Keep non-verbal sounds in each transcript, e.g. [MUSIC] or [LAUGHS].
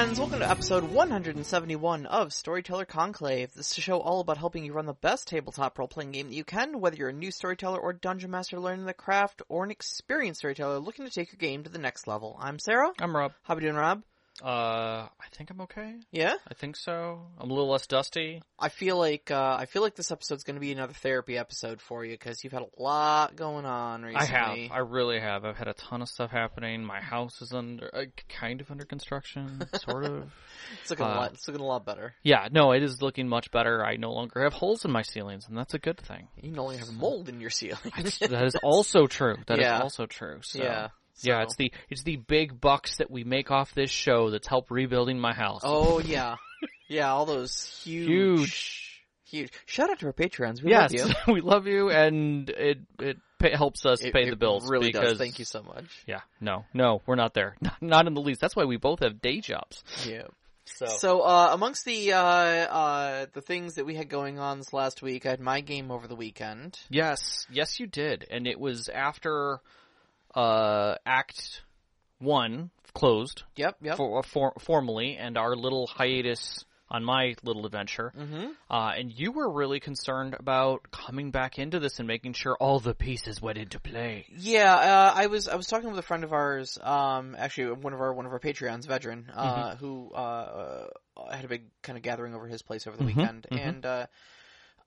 friends, welcome to episode 171 of Storyteller Conclave. This is a show all about helping you run the best tabletop role-playing game that you can, whether you're a new storyteller or dungeon master learning the craft, or an experienced storyteller looking to take your game to the next level. I'm Sarah. I'm Rob. How are we doing, Rob? Uh, I think I'm okay. Yeah? I think so. I'm a little less dusty. I feel like, uh, I feel like this episode's gonna be another therapy episode for you, because you've had a lot going on recently. I have. I really have. I've had a ton of stuff happening. My house is under, uh, kind of under construction, sort of. [LAUGHS] It's looking a uh, lot, it's looking a lot better. Yeah, no, it is looking much better. I no longer have holes in my ceilings, and that's a good thing. You no longer have mold in your [LAUGHS] ceiling. that is also true. That is Yeah. also true. So. yeah. Yeah, it's the it's the big bucks that we make off this show that's helped rebuilding my house. Oh [LAUGHS] yeah, yeah. All those huge, huge. huge. Shout out to our patrons. We yes, love you. [LAUGHS] we love you, and it it pay, helps us It- pay the bills. Really because, does. Thank you so much. Yeah, no, no, we're not there. [LAUGHS] Not in the least. That's why we both have day jobs. Yeah. So, So, uh, amongst the uh, uh, the things that we had going on this last week, I had my game over the weekend. yes, yes, you did, and it was after uh, Act One closed Yep, yep. for, for, formally, and our little hiatus on my little adventure. mm-hmm. Uh, and you were really concerned about coming back into this and making sure all the pieces went into play. Yeah, uh, I was I was talking with a friend of ours, um, actually one of our one of our Patreons, veteran, uh, who uh, uh, had a big kind of gathering over his place over the Mhm, weekend, mhm. and uh,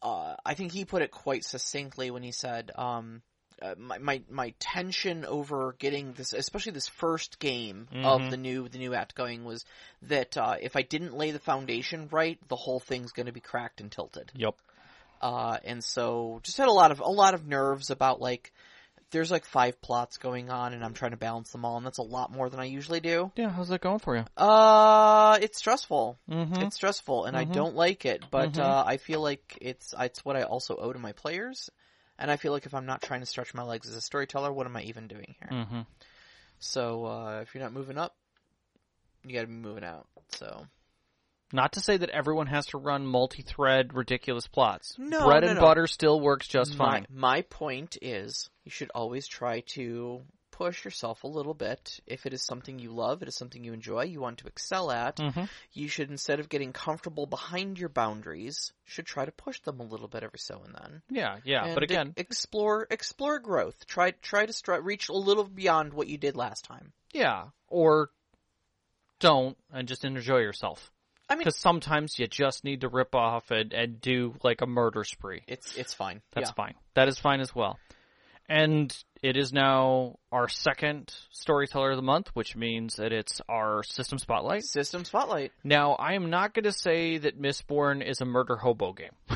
uh, I think he put it quite succinctly when he said, um, uh, my, my my tension over getting this, especially this first game of Mhm. the new the new act going, was that uh, if I didn't lay the foundation right, the whole thing's going to be cracked and tilted. Yep. Uh, and so just had a lot of a lot of nerves about like there's like five plots going on and I'm trying to balance them all and that's a lot more than I usually do. Yeah, how's that going for you? Uh, it's stressful. Mm-hmm. It's stressful and I Mhm. don't like it, but Mhm. uh, I feel like it's it's what I also owe to my players. And I feel like if I'm not trying to stretch my legs as a storyteller, what am I even doing here? Mm-hmm. So uh, if you're not moving up, you got to be moving out. So Not to say that everyone has to run multi-thread ridiculous plots. No, Bread no, and no. butter still works just my, fine. My point is, you should always try to push yourself a little bit. If it is something you love, it is something you enjoy, you want to excel at, Mm-hmm. you should instead of getting comfortable behind your boundaries, should try to push them a little bit every so and then. Yeah, yeah. And but again, explore explore growth. Try try to stri- reach a little beyond what you did last time. yeah. Or don't and just enjoy yourself. I mean, Because sometimes you just need to rip off and, and do like a murder spree. it's it's fine. That's yeah. fine. That is fine as well. And it is now our second storyteller of the month, which means that it's our system spotlight. System spotlight. Now, I am not going to say that Mistborn is a murder hobo game. [LAUGHS]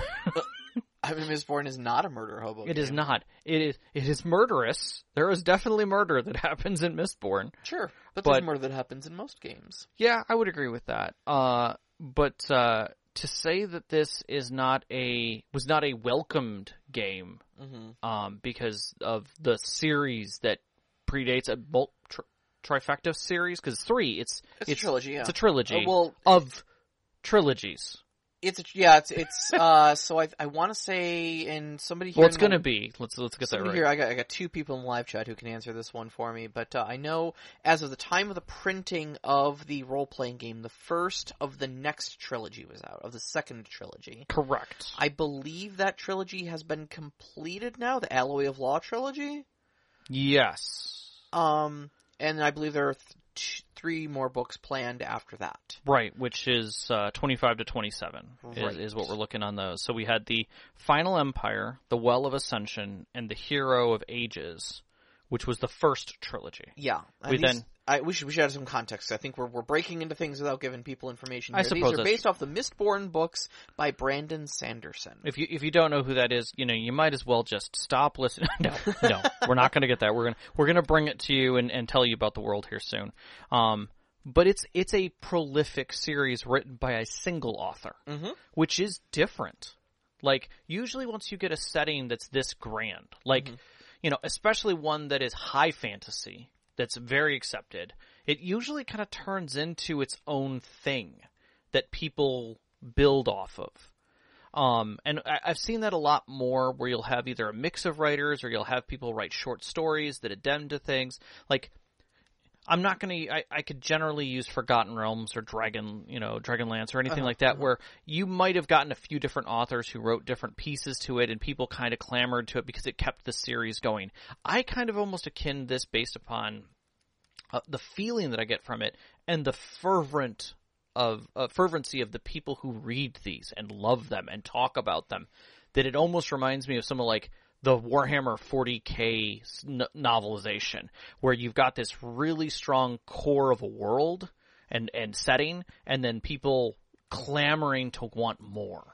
I mean, Mistborn is not a murder hobo. It is game. not. It is. It is murderous. There is definitely murder that [LAUGHS] happens in Mistborn. Sure, but, But- there's murder that happens in most games. Yeah, I would agree with that. Uh, but uh, to say that this is not a was not a welcomed game, Mm-hmm. um, because of the series that predates a mul- tr- trifecta series, because three, it's It's, a trilogy. Yeah. it's a trilogy Uh, well, of trilogies. It's a, yeah, it's it's uh so I I want to say and somebody here Well, it's going to be. Let's let's get that right. here I got I got two people in the live chat who can answer this one for me, but uh, I know as of the time of the printing of the role playing game, the first of the next trilogy was out of the second trilogy. Correct. I believe that trilogy has been completed now, the Alloy of Law trilogy. Yes. Um, and I believe there are th- three more books planned after that. Right, which is uh, 25 to 27 Right. is, is what we're looking on those. So we had the Final Empire, the Well of Ascension, and the Hero of Ages, which was the first trilogy. Yeah. and We these- then- I, we should we should add some context. I think we're we're breaking into things without giving people information. I suppose these are based off the Mistborn books by Brandon Sanderson. If you if you don't know who that is, you know you might as well just stop listening. [LAUGHS] no, no, we're not going to get that. We're gonna we're gonna bring it to you and, and tell you about the world here soon. Um, but it's it's a prolific series written by a single author. Mhm. which is different. Like usually once you get a setting that's this grand, like you know, especially one that is high fantasy, that's very accepted, it usually kind of turns into its own thing that people build off of. Um, and I, I've seen that a lot more where you'll have either a mix of writers or you'll have people write short stories that addend to things. Like, I'm not going to. I could generally use Forgotten Realms or Dragon, you know, Dragonlance or anything uh-huh, like that, uh-huh. where you might have gotten a few different authors who wrote different pieces to it, and people kind of clamored to it because it kept the series going. I kind of almost akin this based upon uh, the feeling that I get from it and the fervent of uh, fervency of the people who read these and love them and talk about them. That it almost reminds me of someone like the Warhammer 40k novelization, where you've got this really strong core of a world and and setting, and then people clamoring to want more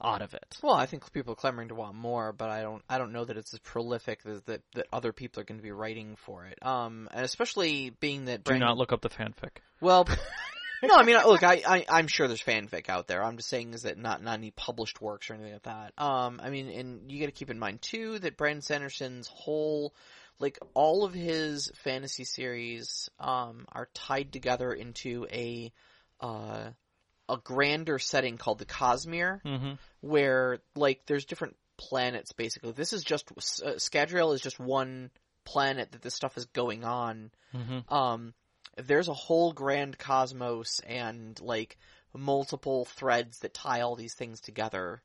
out of it. Well, I think people are clamoring to want more, but I don't I don't know that it's as prolific that that, that other people are going to be writing for it. Um, and especially being that Brandon, do not look up the fanfic. Well. [LAUGHS] no, I mean, look, I, I I'm sure there's fanfic out there. I'm just saying is that not not any published works or anything like that. Um, I mean, and you got to keep in mind too that Brandon Sanderson's whole, like all of his fantasy series, um, are tied together into a, uh, a grander setting called the Cosmere, mm-hmm. where like there's different planets basically. This is just uh, Scadrial is just one planet that this stuff is going on. Mm-hmm. Um, there's a whole grand cosmos and like multiple threads that tie all these things together,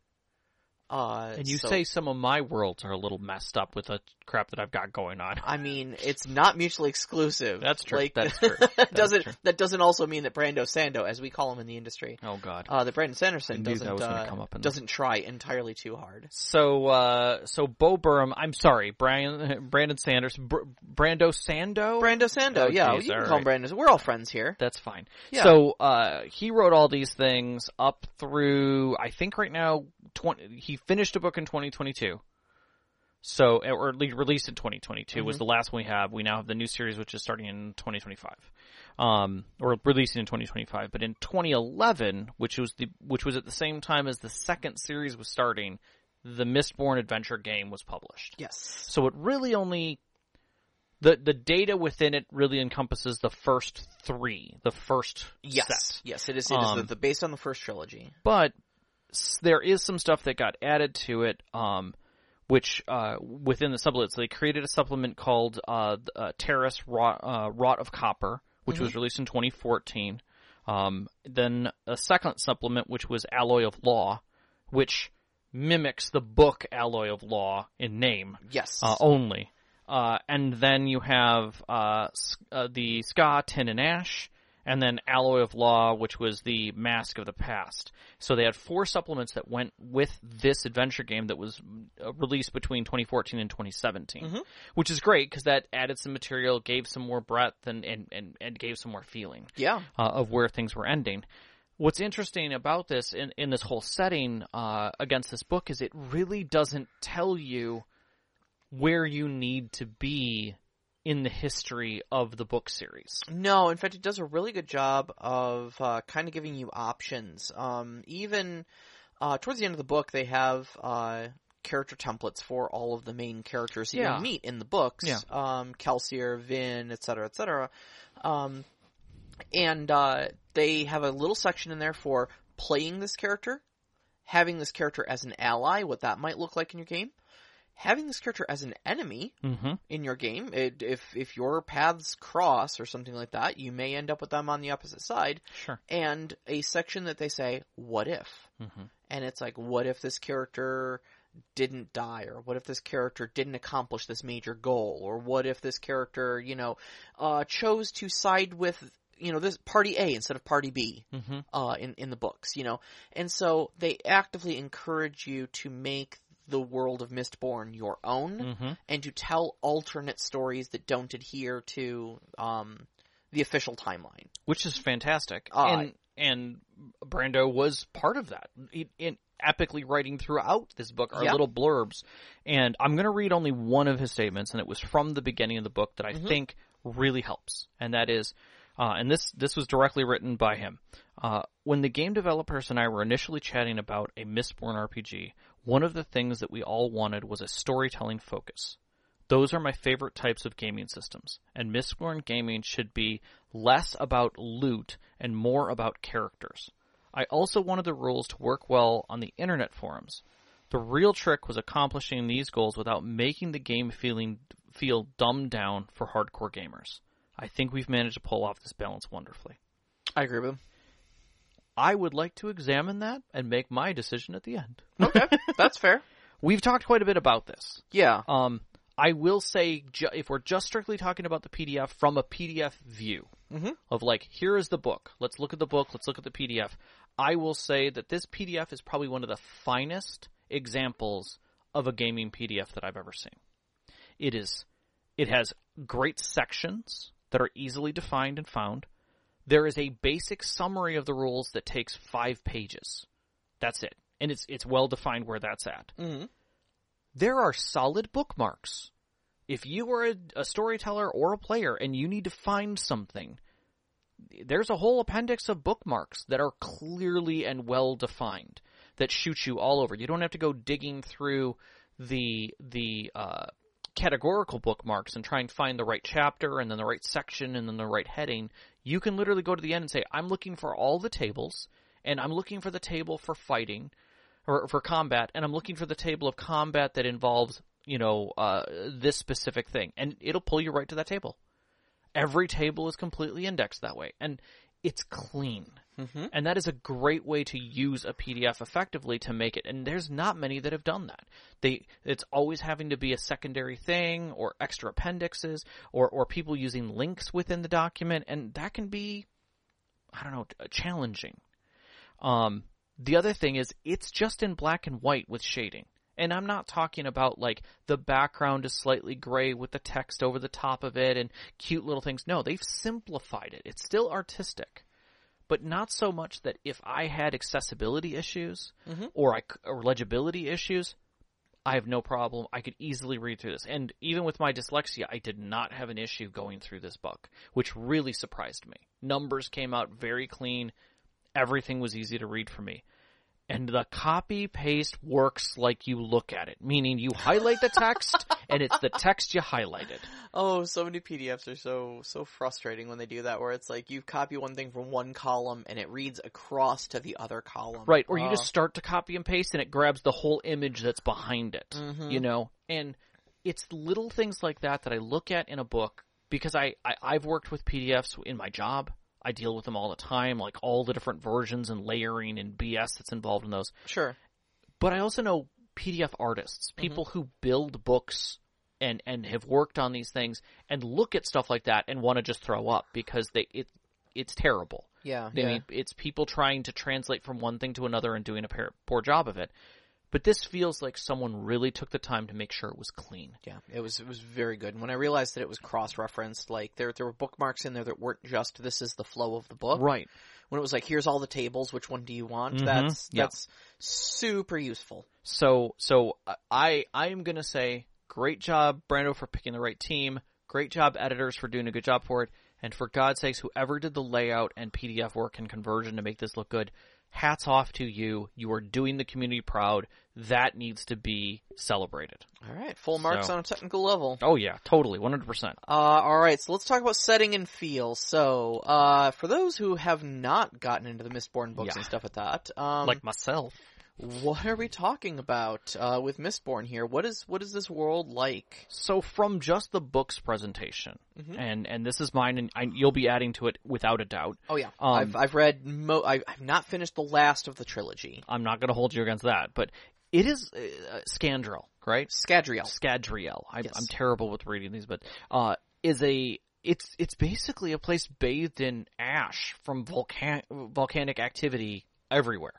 uh, and you so, say some of my worlds are a little messed up with the crap that I've got going on. I mean, it's not mutually exclusive. That's true. Like, That's [LAUGHS] true. That doesn't true. that doesn't also mean that Brando Sando, as we call him in the industry, oh god, uh, that Brandon Sanderson doesn't uh, doesn't try entirely too hard. So, uh, so Bo Burnham, I'm sorry, Brian, [LAUGHS] Brandon Sanders, Br- Brando Sando, Brando Sando, oh, yeah, geez, you can call right. him Brandon. We're all friends here. That's fine. Yeah. So, uh, he wrote all these things up through, I think right now, 20, he finished a book in 2022. So, or at least released in 2022 mm-hmm. was the last one we have. We now have the new series, which is starting in 2025, um, or releasing in 2025. But in 2011, which was the which was at the same time as the second series was starting, the Mistborn adventure game was published. Yes. So it really only the the data within it really encompasses the first three, the first yes, set. yes, it is. It um, is the, the, based on the first trilogy. But there is some stuff that got added to it, um, which uh, within the supplements they created a supplement called uh, uh, Terris Wrought, uh, Wrought of Copper, which mm-hmm. was released in 2014. Um, then a second supplement, which was Alloy of Law, which mimics the book Alloy of Law in name. Yes. Uh, only. Uh, and then you have uh, uh, the Skaa, Tin, and Ash, and then Alloy of Law, which was the Mask of the Past. So they had four supplements that went with this adventure game that was uh, released between 2014 and 2017, mm-hmm. which is great because that added some material, gave some more breadth, and and and, and gave some more feeling. Yeah. Uh, of where things were ending. What's interesting about this in, in this whole setting uh, against this book is it really doesn't tell you where you need to be in the history of the book series. No, in fact, it does a really good job of uh, kind of giving you options. Um, even uh, towards the end of the book, they have uh, character templates for all of the main characters that yeah. you meet in the books. Yeah. Um, Kelsier, Vin, etc., etc. Um, and uh, they have a little section in there for playing this character, having this character as an ally, what that might look like in your game, having this character as an enemy mm-hmm. in your game, it, if if your paths cross or something like that, you may end up with them on the opposite side. Sure. And a section that they say, "What if?" Mm-hmm. And it's like, "What if this character?" didn't die or what if this character didn't accomplish this major goal or what if this character you know uh, chose to side with you know this party A instead of party B mm-hmm. uh, in in the books you know and so they actively encourage you to make the world of Mistborn your own mm-hmm. and to tell alternate stories that don't adhere to um, the official timeline, which is fantastic. Uh, and and Brando was part of that. in epically writing throughout this book are little blurbs, and I'm going to read only one of his statements, and it was from the beginning of the book that I mm-hmm. think really helps, and that is. Uh, and this this was directly written by him. Uh, when the game developers and I were initially chatting about a Mistborn RPG, one of the things that we all wanted was a storytelling focus. Those are my favorite types of gaming systems, and Mistborn gaming should be less about loot and more about characters. I also wanted the rules to work well on the internet forums. The real trick was accomplishing these goals without making the game feeling feel dumbed down for hardcore gamers. I think we've managed to pull off this balance wonderfully. I agree with him. I would like to examine that and make my decision at the end. [LAUGHS] Okay, that's fair. We've talked quite a bit about this. Yeah. Um, I will say, ju- if we're just strictly talking about the PDF from a PDF view Mhm. of like, here is the book. Let's look at the book. Let's look at the PDF. I will say that this PDF is probably one of the finest examples of a gaming PDF that I've ever seen. It is, it has great sections that are easily defined and found. There is a basic summary of the rules that takes five pages. That's it. And it's, it's well defined where that's at Mm-hmm. there are solid bookmarks. If you are a, a storyteller or a player and you need to find something, there's a whole appendix of bookmarks that are clearly and well defined that shoot you all over. You don't have to go digging through the the uh, categorical bookmarks and try and find the right chapter and then the right section and then the right heading. You can literally go to the end and say, "I'm looking for all the tables, and I'm looking for the table for fighting." or for combat, and I'm looking for the table of combat that involves, you know, uh, this specific thing, and it'll pull you right to that table. Every table is completely indexed that way, and it's clean. Mhm. And that is a great way to use a PDF effectively to make it. And there's not many that have done that. They, it's always having to be a secondary thing or extra appendixes or, or people using links within the document. And that can be, I don't know, challenging. Um, the other thing is it's just in black and white with shading. And I'm not talking about like the background is slightly gray with the text over the top of it and cute little things. No, they've simplified it. It's still artistic, but not so much that if I had accessibility issues Mhm. or I or legibility issues, I have no problem. I could easily read through this. And even with my dyslexia, I did not have an issue going through this book, which really surprised me. Numbers came out very clean. Everything was easy to read for me. And the copy paste works like you look at it, meaning you highlight the text [LAUGHS] and it's the text you highlighted. Oh, so many PDFs are so so frustrating when they do that. Where it's like you copy one thing from one column and it reads across to the other column. Right, or you just start to copy and paste and it grabs the whole image that's behind it. Mhm. You know? And it's little things like that that I look at in a book because I, I I've worked with PDFs in my job. I deal with them all the time, like all the different versions and layering and BS that's involved in those. sure. But I also know PDF artists, mm-hmm. people who build books and and have worked on these things and look at stuff like that and want to just throw up because they it it's terrible. Yeah. I yeah. mean, it's people trying to translate from one thing to another and doing a poor job of it. But this feels like someone really took the time to make sure it was clean. Yeah, it was it was very good. And when I realized that it was cross referenced, like there there were bookmarks in there that weren't just this is the flow of the book. Right. When it was like here's all the tables, which one do you want? Mhm, That's yeah. that's super useful. So, so uh, I, I am gonna say, great job, Brando, for picking the right team. Great job, editors, for doing a good job for it. And for God's sakes, whoever did the layout and PDF work and conversion to make this look good, hats off to you. You are doing the community proud. That needs to be celebrated. All right, full marks So- on a technical level. Oh yeah, totally, 100%. Uh, all right, so let's talk about setting and feel. So, uh, for those who have not gotten into the Mistborn books Yeah. and stuff like that, um, like myself. What are we talking about uh, with Mistborn here? What is what is this world like? So from just the book's presentation, Mhm. and and this is mine, and I, you'll be adding to it without a doubt. Oh yeah, Um, I've I've read mo- I, I've not finished the last of the trilogy. I'm not going to hold you against that, but it is uh, Scandrel, right? Scadrial. Scadrial. I, Yes. I'm terrible with reading these, but uh, is a it's it's basically a place bathed in ash from volcan volcanic activity everywhere.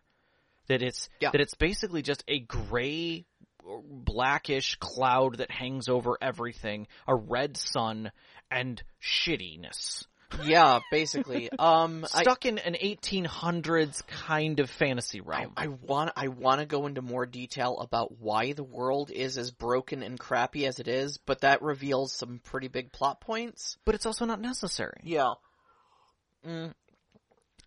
That it's Yeah. that it's basically just a gray, blackish cloud that hangs over everything, a red sun, and shittiness. yeah, basically. [LAUGHS] Um, I, Stuck in an 1800s kind of fantasy I, realm. I want I want to go into more detail about why the world is as broken and crappy as it is, but that reveals some pretty big plot points. but it's also not necessary. Yeah. Mm,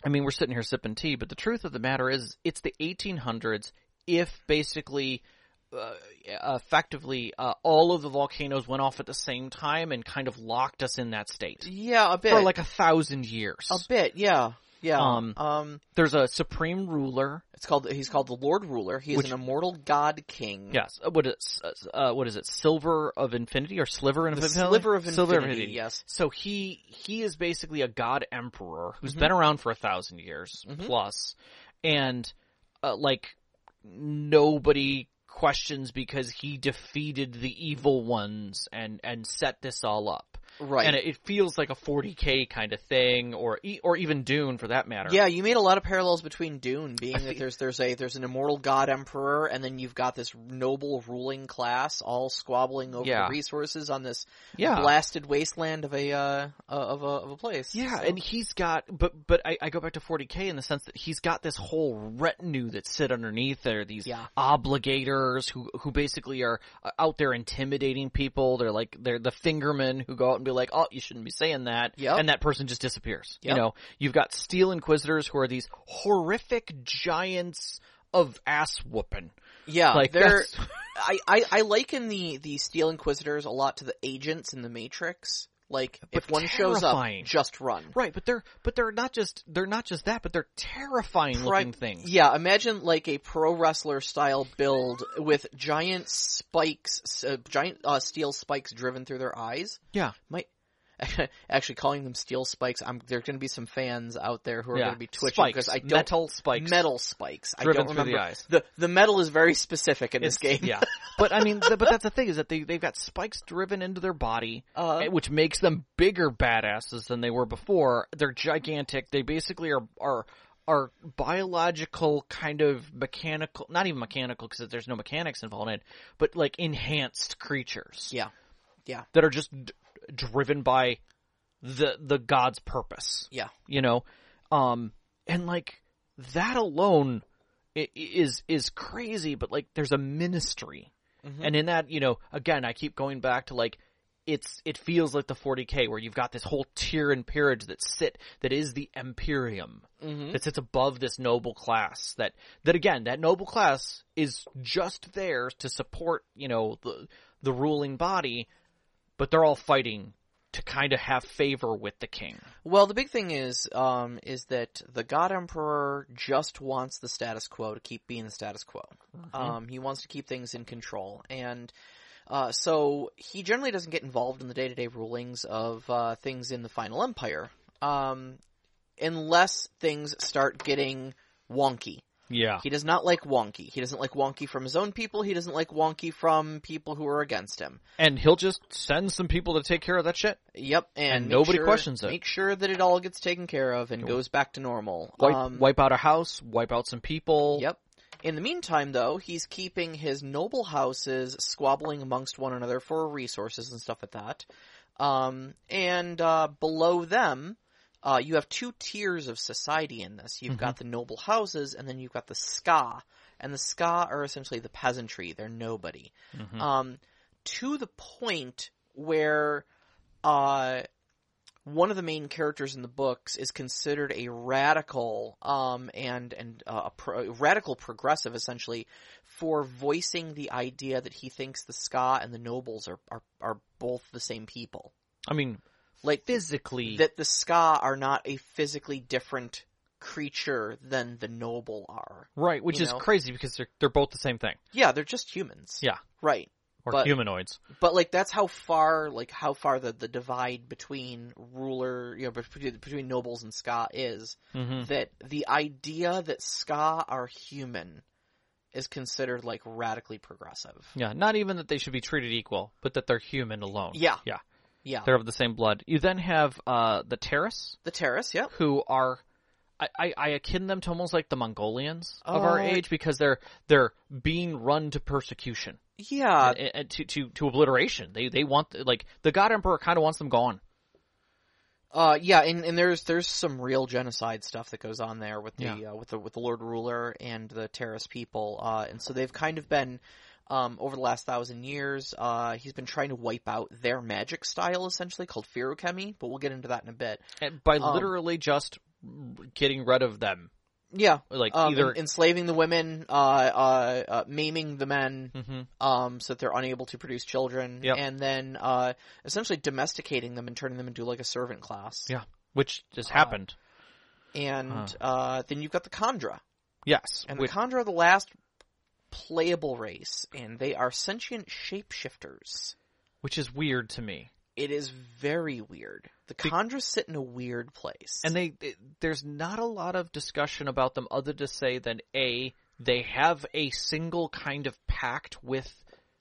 I mean, we're sitting here sipping tea, but the truth of the matter is, it's the 1800s. If basically, uh, effectively, uh, all of the volcanoes went off at the same time and kind of locked us in that state yeah, a bit. for like a thousand years. a bit, yeah. Yeah. Um, um, There's a supreme ruler. it's called he's called the Lord Ruler. He is Which- an immortal god king. Yes. uh, What is uh, what is it? Silver of Infinity or Sliver of The Infinity? sliver of Silver infinity. Yes. So he he is basically a god emperor who's Mm-hmm. been around for a thousand years plus, and uh, like nobody questions because he defeated the evil ones and and set this all up. Right. And it, it feels like a 40k kind of thing, or or even Dune for that matter. Yeah, you made a lot of parallels between Dune, [LAUGHS] being that there's there's a there's an immortal god emperor, and then you've got this noble ruling class all squabbling over Yeah. the resources on this Yeah. blasted wasteland of a uh, of a of a place. Yeah, So- and he's got, but but I, I go back to 40k in the sense that he's got this whole retinue that sit underneath there. These Yeah. obligators who who basically are uh, out there intimidating people. They're like they're the fingermen who go out and be like, oh, you shouldn't be saying that, Yep. and that person just disappears. Yep. You know, you've got steel inquisitors who are these horrific giants of ass whooping. yeah, like, they're [LAUGHS] I, I I liken the the Steel Inquisitors a lot to the agents in the Matrix. Like if But one shows up, just run. Right, but they're but they're not just they're not just that, but they're terrifying looking things. Yeah, imagine like a pro wrestler style build with giant spikes, uh, giant uh, steel spikes driven through their eyes. Yeah. Might [LAUGHS] actually calling them steel spikes. I'm there's going to be some fans out there who are Yeah. going to be twitching Spikes. because I don't Metal spikes. metal spikes. I driven don't through the remember eyes. the the metal is very specific in this game. Yeah, [LAUGHS] but I mean, th- but that's the thing is that they they've got spikes driven into their body, Uh, which makes them bigger badasses than they were before. They're gigantic. They basically are are are biological kind of mechanical, not even mechanical because there's no mechanics involved in it, but like enhanced creatures yeah, yeah, that are just driven by the the god's purpose yeah. you know um and like that alone is is crazy but like there's a ministry Mhm. and in that you know again i keep going back to like it's it feels like the 40k where you've got this whole tier and peerage that sit that is the imperium Mm-hmm. that sits above this noble class that that again that noble class is just there to support you know the the ruling body but they're all fighting to kind of have favor with the king Well, the big thing is, um, is that the God Emperor just wants the status quo to keep being the status quo. Um, he wants to keep things in control, and uh, so he generally doesn't get involved in the day-to-day rulings of uh, things in the Final Empire, um, unless things start getting wonky. Yeah He does not like wonky. He doesn't like wonky from his own people. He doesn't like wonky from people who are against him. and he'll just send some people to take care of that shit Yep, and, And nobody sure- questions it. Make sure that it all gets taken care of and goes back to normal. wipe Um, wipe out a house wipe out some people Yep. In the meantime, though, he's keeping his noble houses squabbling amongst one another for resources and stuff like that. Um, and uh, below them, uh, you have two tiers of society in this. You've got the noble houses, and then you've got the skaa. And the skaa are essentially the peasantry. They're nobody. Mhm. Um, to the point where uh, one of the main characters in the books is considered a radical um, and and uh, a pro- radical progressive essentially for voicing the idea that he thinks the skaa and the nobles are are, are both the same people. i mean Like physically that the skaa are not a physically different creature than the noble are. right which is know. crazy because they're they're both the same thing Yeah, they're just humans. yeah Right. or But- humanoids But like that's how far like how far the, the divide between ruler you know between, between nobles and skaa is hmm that the idea that skaa are human is considered like radically progressive. yeah not even that they should be treated equal but that they're human alone Yeah. yeah Yeah. they're of the same blood you then have uh the Terris The Terris, yep. who are I, I, I akin them to almost like the Mongolians of our Uh, age because they're they're being run to persecution Yeah. and, and to, to to obliteration. They they want like the God Emperor kind of wants them gone. Uh yeah, and, and there's there's some real genocide stuff that goes on there with the Yeah. uh, with the with the Lord Ruler and the Terris people. Uh and so they've kind of been um, over the last thousand years, uh, he's been trying to wipe out their magic style, essentially called Feruchemy, but we'll get into that in a bit. And by Um, literally just getting rid of them, Yeah, like um, either. enslaving the women, uh, uh, uh, maiming the men, Mhm. um, so that they're unable to produce children, Yep. and then uh, essentially domesticating them and turning them into like a servant class. Yeah, which just Uh, happened. and uh, then you've got the Kandra, Yes. and which- the Kandra are the last playable race, and they are sentient shapeshifters. which is weird to me. It is very weird. The Kandra sit in a weird place, And they, it- there's not a lot of discussion about them other to say than a they have a single kind of pact with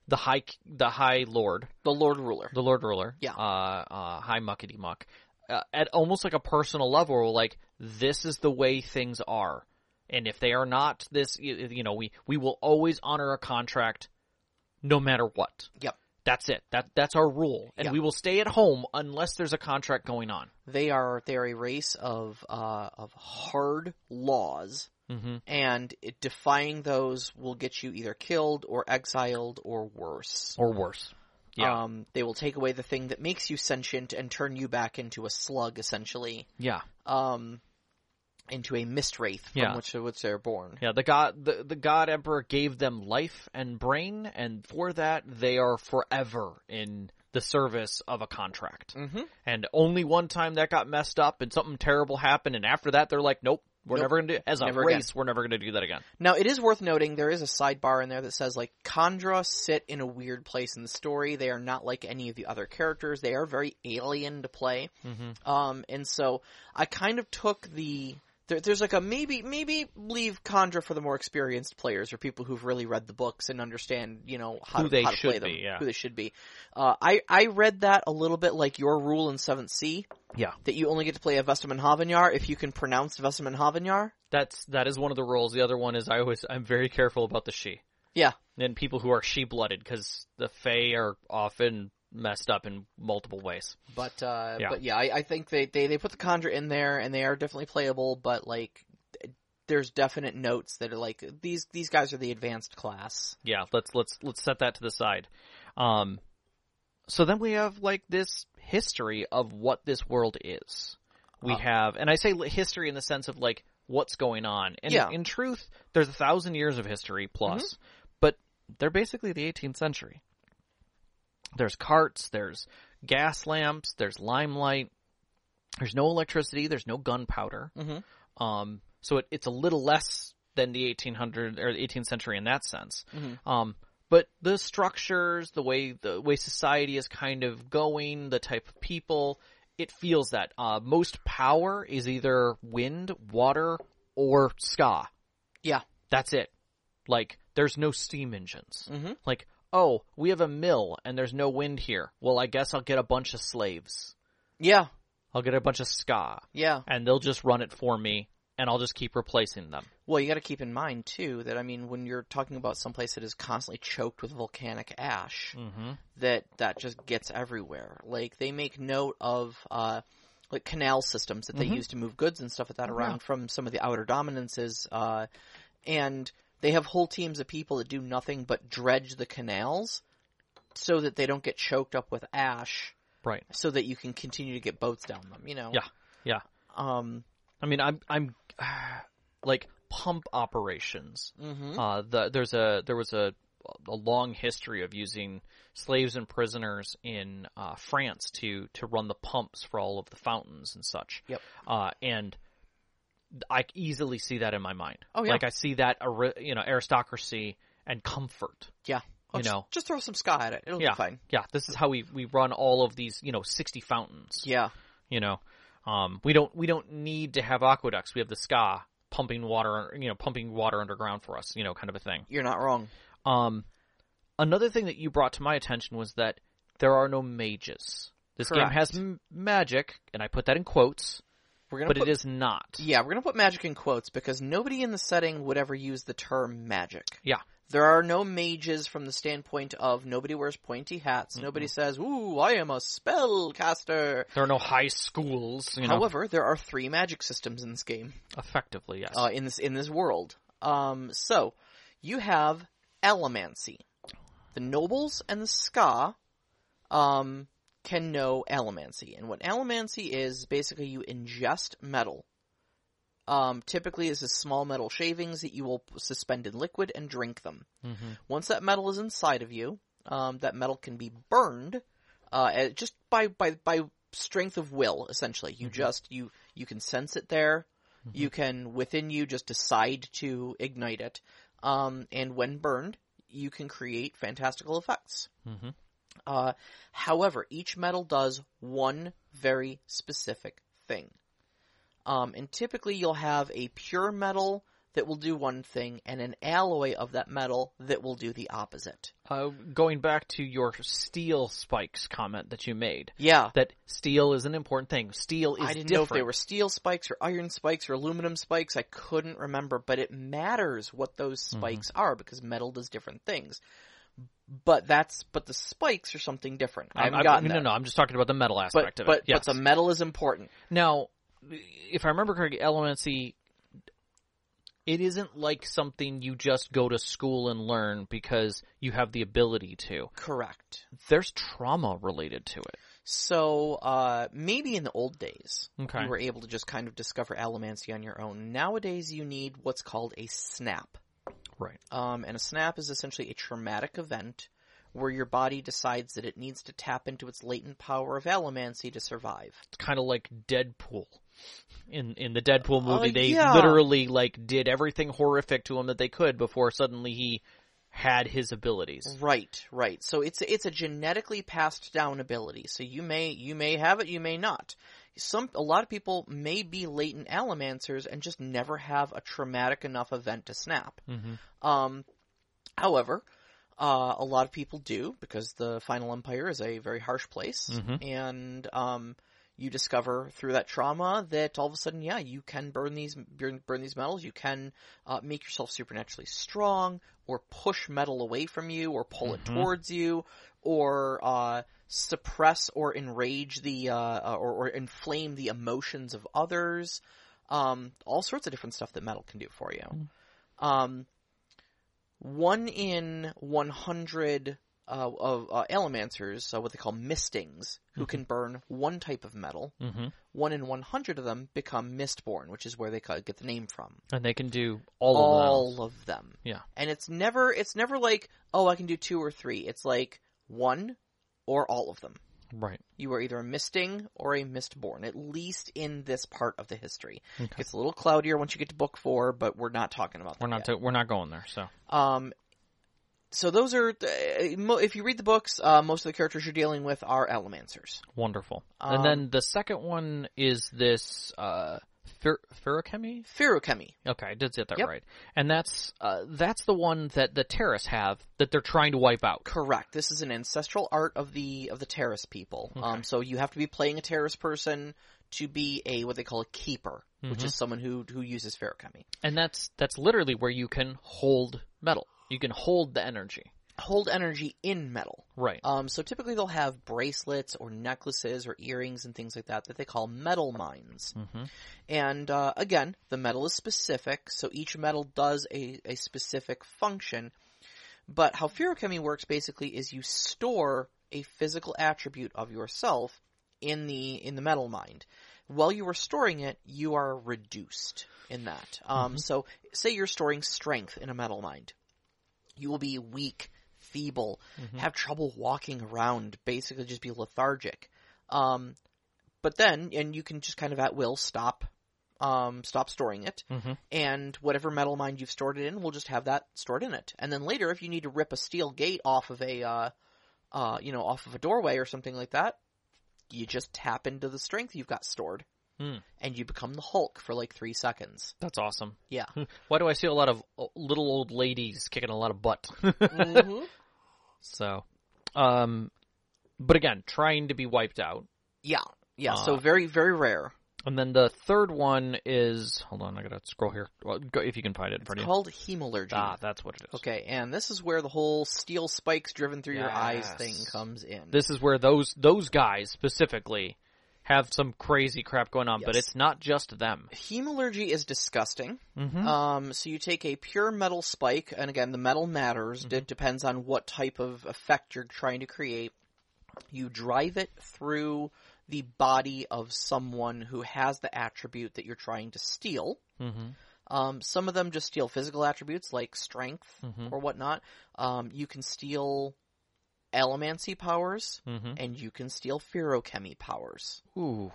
the high the high lord, the Lord Ruler. the lord ruler, Yeah. uh, uh, high muckety muck, uh, at almost like a personal level. Like this is the way things are, and if they are not this, you, know, we we will always honor a contract, no matter what. Yep. That's it. That that's our rule, and Yeah. we will stay at home unless there's a contract going on. They are they are a race of uh, of hard laws, Mm-hmm. and it, defying those will get you either killed or exiled or worse. Or worse. Yeah. Um, they will take away the thing that makes you sentient and turn you back into a slug, essentially, Yeah. um, into a mist wraith from Yeah. which which they're born. Yeah, the god the, the god emperor gave them life and brain and for that they are forever in the service of a contract. Mm-hmm. And only one time that got messed up and something terrible happened and after that they're like nope, we're Nope. never going to do as a Never race we're never going to do that again. Now, it is worth noting there is a sidebar in there that says like Kandra sit in a weird place in the story. They are not like any of the other characters. They are very alien to play. Mm-hmm. Um, and so I kind of took the there, there's like a maybe maybe leave Kandra for the more experienced players or people who've really read the books and understand you know how, Who to, they how to should play them, be, yeah. who they should be. Uh, I I read that a little bit like your rule in Seventh Sea Yeah. that you only get to play a Vestenmannavnjar if you can pronounce Vestenmannavnjar. That's that is one of the rules. The other one is I always I'm very careful about the she. Yeah. And people who are she blooded cuz the fae are often messed up in multiple ways. But uh, Yeah. but yeah, I, I think they, they they put the Conjure in there, and they are definitely playable. But like, there's definite notes that are like these these guys are the advanced class. yeah, let's let's let's set that to the side. Um, so then we have like this history of what this world is. We Uh. have, and I say history in the sense of like what's going on. And Yeah. in truth, there's a thousand years of history plus, but they're basically the 18th century. There's carts, there's gas lamps, there's limelight. There's no electricity. There's no gunpowder. Mhm. Um, so it, it's a little less than the 1800 or the 18th century in that sense. Mhm. Um, but the structures, the way the way society is kind of going, the type of people, it feels that uh, most power is either wind, water, or skaa. Yeah. That's it. Like there's no steam engines. Mm-hmm. Like oh, we have a mill and there's no wind here. Well, I guess I'll get a bunch of slaves. Yeah, I'll get a bunch of skaa yeah. and they'll just run it for me and I'll just keep replacing them. Well, you got to keep in mind too that I mean, when you're talking about someplace that is constantly choked with volcanic ash, Mm-hmm. that that just gets everywhere. Like they make note of uh like canal systems that they Mhm. use to move goods and stuff like that around yeah. from some of the outer dominances uh and they have whole teams of people that do nothing but dredge the canals so that they don't get choked up with ash Right. so that you can continue to get boats down them, you know. Yeah. Yeah. Um I mean, I'm I'm [SIGHS] like pump operations. mhm. Uh, the, there's a there was a a long history of using slaves and prisoners in uh, France to to run the pumps for all of the fountains and such. Yep. Uh, and I easily see that in my mind. Oh, yeah. Like I see that you know aristocracy and comfort. yeah. Oh, you just, know. just throw some skaa at it. It'll Yeah. be fine. Yeah, this is how we we run all of these you know 60 fountains. Yeah. You know, um, we don't we don't need to have aqueducts. We have the skaa pumping water, you know, pumping water underground for us. You know, kind of a thing. You're not wrong. Um, another thing that you brought to my attention was that there are no mages. This game has m- magic, and I put that in quotes, We're gonna but put it is not. Yeah, we're gonna put magic in quotes because nobody in the setting would ever use the term magic. Yeah. There are no mages from the standpoint of nobody wears pointy hats. Nobody says, "Ooh, I am a spellcaster." There are no high schools. You know, However, there are three magic systems in this game, effectively, yes. uh, in this in this world. Um, so you have Allomancy. The nobles and the skaa, um, can know Allomancy, and what Allomancy is basically you ingest metal. Um, typically, this is small metal shavings that you will suspend in liquid and drink them. hmm Once that metal is inside of you, um, that metal can be burned, uh, just by, by, by strength of will, essentially. You just, you, you can sense it there, You can within you just decide to ignite it, um, and when burned, you can create fantastical effects. Uh, however, each metal does one very specific thing. Um, and typically you'll have a pure metal that will do one thing and an alloy of that metal that will do the opposite. Uh, going back to your steel spikes comment that you made, Yeah. that steel is an important thing. Steel is I didn't different. know if they were steel spikes or iron spikes or aluminum spikes. I couldn't remember, but it matters what those Mm-hmm. spikes are because metal does different things. But that's but the spikes are something different. I haven't I'm- gotten no, that. no, I'm just talking about the metal But aspect of but it. Yes. but the metal is important. Now, if I remember correctly, Allomancy, it isn't like something you just go to school and learn because you have the ability to. Correct. There's trauma related to it. So uh, maybe in the old days Okay. you were able to just kind of discover allomancy on your own. Nowadays you need what's called a snap. Right. Um, and a snap is essentially a traumatic event where your body decides that it needs to tap into its latent power of allomancy to survive. It's kind of like Deadpool. In in the Deadpool movie, Uh, they yeah. literally like did everything horrific to him that they could before suddenly he had his abilities. Right, right. So it's it's a genetically passed down ability. So you may you may have it, you may not. Some a lot of people may be latent allomancers and just never have a traumatic enough event to snap. Mm-hmm. Um, however, uh, a lot of people do because the Final Empire is a very harsh place, Mhm. and um, you discover through that trauma that all of a sudden, yeah, you can burn these burn, burn these metals. You can uh, make yourself supernaturally strong, or push metal away from you, or pull it Mhm. towards you, or uh, suppress or enrage the uh, uh, or, or inflame the emotions of others. Um, all sorts of different stuff that metal can do for you. Um, one in 100 uh, of uh, Allomancers, uh, what they call mistings, who can burn one type of metal. Mm-hmm. One in 100 of them become Mistborn, which is where they get the name from. And they can do all, of them. All of them. Yeah. And it's never, it's never like, oh, I can do two or three. It's like one or all of them. Right. You are either a misting or a mistborn, at least in this part of the history. Okay. It's a little cloudier once you get to book four, but we're not talking about that We're not to, we're not going there. So Um, so those are, uh, mo- if you read the books, uh, most of the characters you're dealing with are Allomancers. wonderful. Um, and then the second one is this uh, fer-. Feruchemy. Okay, I did get that Yep. right. And that's uh, that's the one that the terrorists have that they're trying to wipe out. Correct. This is an ancestral art of the of the terrorist people. Um, so you have to be playing a terrorist person to be a what they call a keeper, which Mm-hmm. is someone who who uses Feruchemy. And that's that's literally where you can hold metal. You can hold the energy. Hold energy in metal. Right. Um, so typically they'll have bracelets or necklaces or earrings and things like that that they call metalminds. hmm And uh, again, the metal is specific, so each metal does a, a specific function. But how feruchemy works basically is you store a physical attribute of yourself in the in the metal mind. While you are storing it, you are reduced in that. Um, So, say you're storing strength in a metal mind, you will be weak, feeble, have trouble walking around, basically just be lethargic. Um, but then, and you can just kind of at will stop, um, stop storing it, hmm and whatever metal mind you've stored it in will just have that stored in it. And then later, if you need to rip a steel gate off of a, uh, uh, you know, off of a doorway or something like that, you just tap into the strength you've got stored, Hmm. and you become the Hulk for like three seconds. That's awesome. Yeah. Why do I see a lot of uh, little old ladies kicking a lot of butt? mm-hmm. [LAUGHS] so, um, but again, trying to be wiped out. Yeah. Yeah. so Uh, very, very rare. And then the third one is hold on, I gotta scroll here. Well, go, if you can find it in It's front of you. called hemalurgy. Ah, that's what it is. Okay, and this is where the whole steel spikes driven through your eyes thing comes in. This is where those those guys specifically have some crazy crap going on, but it's not just them. Hemalurgy is disgusting. Mm-hmm. Um, so you take a pure metal spike, and again, the metal matters. Mm-hmm. It depends on what type of effect you're trying to create. You drive it through the body of someone who has the attribute that you're trying to steal. mm-hmm. Um, some of them just steal physical attributes like strength Mhm. or whatnot. Um, you can steal allomancy powers, Mm-hmm. and you can steal feruchemy powers. Ooh.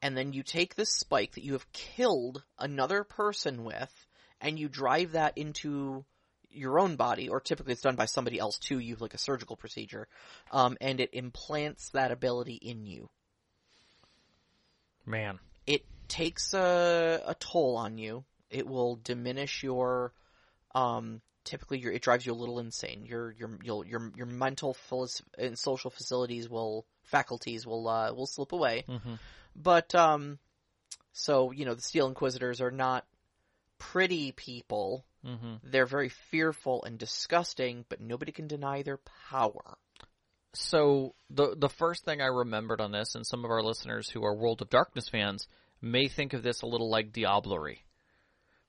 and then you take this spike that you have killed another person with, and you drive that into your own body, or typically it's done by somebody else too. You have like a surgical procedure, um, and it implants that ability in you. Man. It takes a, a toll on you. It will diminish your, um, typically your, it drives you a little insane. Your, your, your, your, your mental and social facilities will, faculties will, uh, will slip away. Mm-hmm. But, um, so, you know, the Steel Inquisitors are not pretty people. Mm-hmm. They're very fearful and disgusting, but nobody can deny their power. So the the first thing I remembered on this, and some of our listeners who are World of Darkness fans may think of this a little like Diablerie,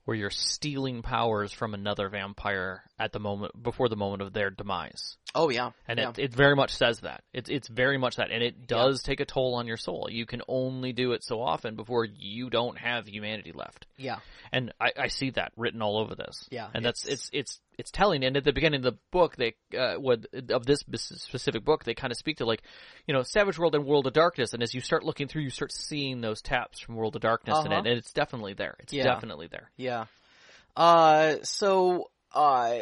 where you're stealing powers from another vampire at the moment before the moment of their demise. Oh yeah, And yeah. it, it very much says that. It's it's very much that, and it does take a toll on your soul. You can only do it so often before you don't have humanity left. yeah, And I, I see that written all over this. Yeah, and that's it's- it's it's telling. And at the beginning of the book, they uh, would of this specific book, they kind of speak to like, you know, Savage World and World of Darkness. And as you start looking through, you start seeing those taps from World of Darkness in Uh-huh. it, and it's definitely there. It's Yeah. definitely there. yeah. Uh, so uh,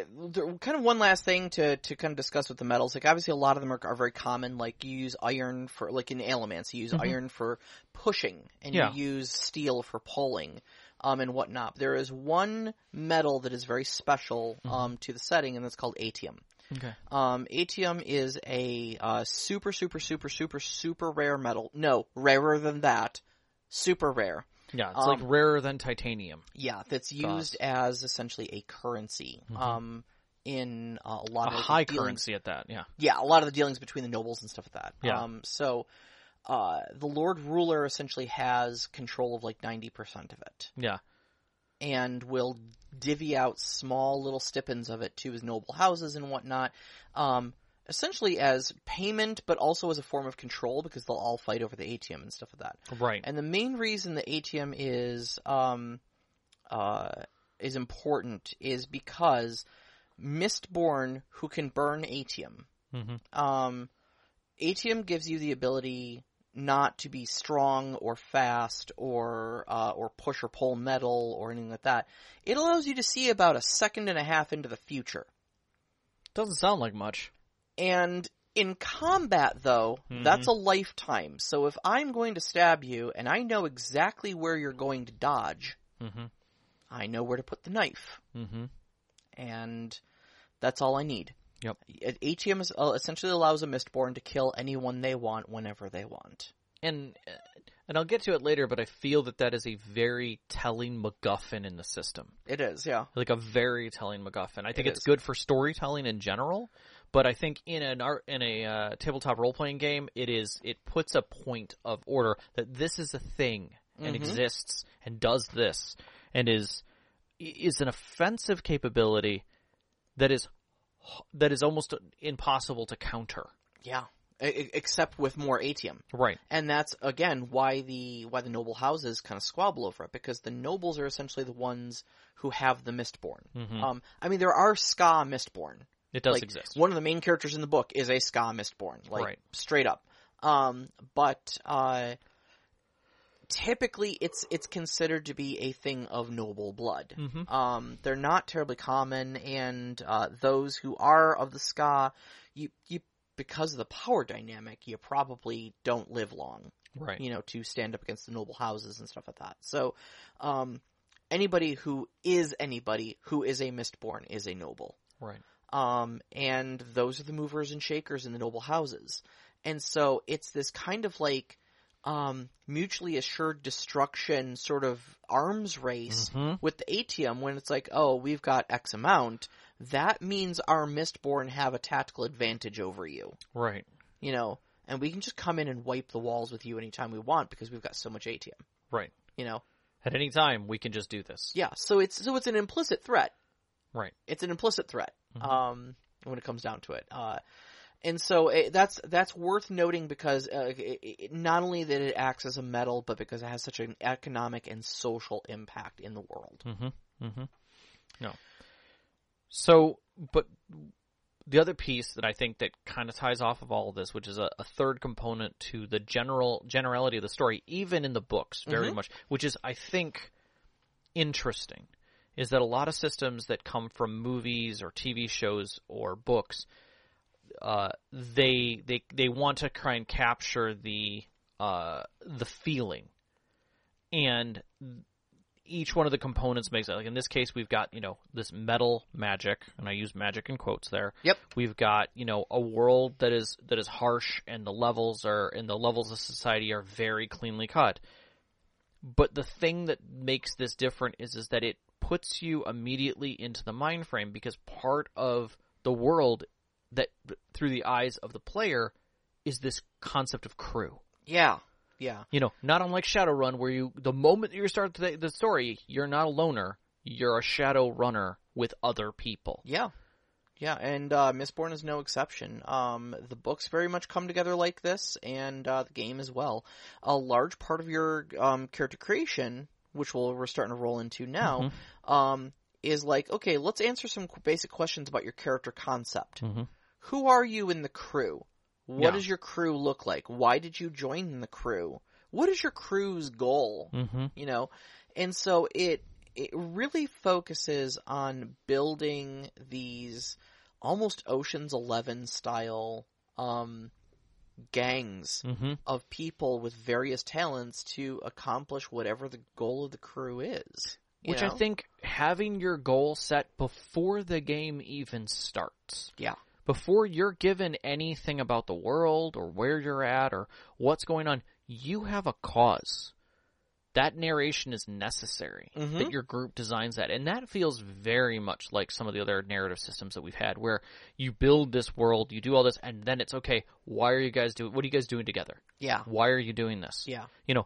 kind of one last thing to to kind of discuss with the metals. Like obviously, a lot of them are, are very common. Like you use iron for like in elements, you use iron for pushing, and Yeah. you use steel for pulling. Um, and whatnot. There is one metal that is very special um, to the setting, and that's called atium. Okay. Um, atium is a uh, super, super, super, super, super rare metal. No, rarer than that. Super rare. Yeah, it's Um, like rarer than titanium. Yeah, that's Gosh. used as essentially a currency. Um, in uh, a lot A of high dealings- currency at that. Yeah. Yeah, a lot of the dealings between the nobles and stuff like that. Yeah. Um, so, uh, the Lord Ruler essentially has control of like ninety percent of it, Yeah. and will divvy out small little stipends of it to his noble houses and whatnot. Um, essentially as payment, but also as a form of control because they'll all fight over the atium and stuff like that. Right. And the main reason the atium is um, uh, is important is because Mistborn, who can burn atium, mm-hmm. um, atium gives you the ability not to be strong or fast or uh, or push or pull metal or anything like that. It allows you to see about a second and a half into the future. Doesn't sound like much. And in combat, though, Mhm. that's a lifetime. So if I'm going to stab you and I know exactly where you're going to dodge, Mm-hmm. I know where to put the knife. Mm-hmm. And that's all I need. Yep. atium is, uh, essentially allows a Mistborn to kill anyone they want whenever they want. And uh, and I'll get to it later, but I feel that that is a very telling MacGuffin in the system. It is, yeah. like a very telling MacGuffin. I think It it's good for storytelling in general, but I think in an art in a uh, tabletop role playing game, it is it puts a point of order that this is a thing and Mhm. exists and does this and is is an offensive capability that is that is almost impossible to counter. Yeah. E- except with more atium. Right. And that's again why the why the noble houses kind of squabble over it because the nobles are essentially the ones who have the Mistborn. Mhm. Um, I mean, there are Skaa Mistborn. It does like, exist. One of the main characters in the book is a Skaa Mistborn, like Right. straight up. Um, but uh, typically, it's it's considered to be a thing of noble blood. Mhm. Um, they're not terribly common, and uh, those who are of the Skaa, you you because of the power dynamic, you probably don't live long Right. you know, to stand up against the noble houses and stuff like that. So, um, anybody who is anybody who is a Mistborn is a noble. Right. Um, and those are the movers and shakers in the noble houses. And so it's this kind of like, um, mutually assured destruction sort of arms race Mhm. with the atium when it's like, oh, we've got X amount. That means our Mistborn have a tactical advantage over you Right. you know, and we can just come in and wipe the walls with you anytime we want because we've got so much atium, Right. you know. At any time, we can just do this. Yeah, so it's so it's an implicit threat. Right. It's an implicit threat. Mhm. Um, when it comes down to it. Uh, and so it, that's that's worth noting because uh, it, it, not only that it acts as a metal, but because it has such an economic and social impact in the world. Mm-hmm. Mm-hmm. No. So, but the other piece that I think that kind of ties off of all of this, which is a, a third component to the general generality of the story, even in the books, very much, which is I think interesting, is that a lot of systems that come from movies or TV shows or books, uh, they they they want to try and capture the uh, the feeling, and each one of the components makes it. Like in this case, we've got you know this metal magic, and I use magic in quotes there. Yep. We've got you know a world that is that is harsh, and the levels are and the levels of society are very cleanly cut. But the thing that makes this different is is that it puts you immediately into the mind frame because part of the world that through the eyes of the player is this concept of crew. Yeah. Yeah. You know, not unlike Shadowrun, where you the moment you start the, the story, you're not a loner. You're a shadow runner with other people. Yeah. Yeah, and uh, Mistborn is no exception. Um, the books very much come together like this, and uh, the game as well. A large part of your um, character creation, which we'll, we're starting to roll into now, Mm-hmm. um, is like, okay, let's answer some basic questions about your character concept. Mhm. Who are you in the crew? What Yeah. does your crew look like? Why did you join the crew? What is your crew's goal? Mm-hmm. you know and so it it really focuses on building these almost oceans 11 style um gangs Mm-hmm. of people with various talents to accomplish whatever the goal of the crew is Which I think having your goal set before the game even starts. yeah Before you're given anything about the world or where you're at or what's going on, you have a cause. That narration is necessary. Mhm. That your group designs that. And that feels very much like some of the other narrative systems that we've had where you build this world, you do all this, and then it's okay, why are you guys doing what are you guys doing together? yeah Why are you doing this? yeah you know,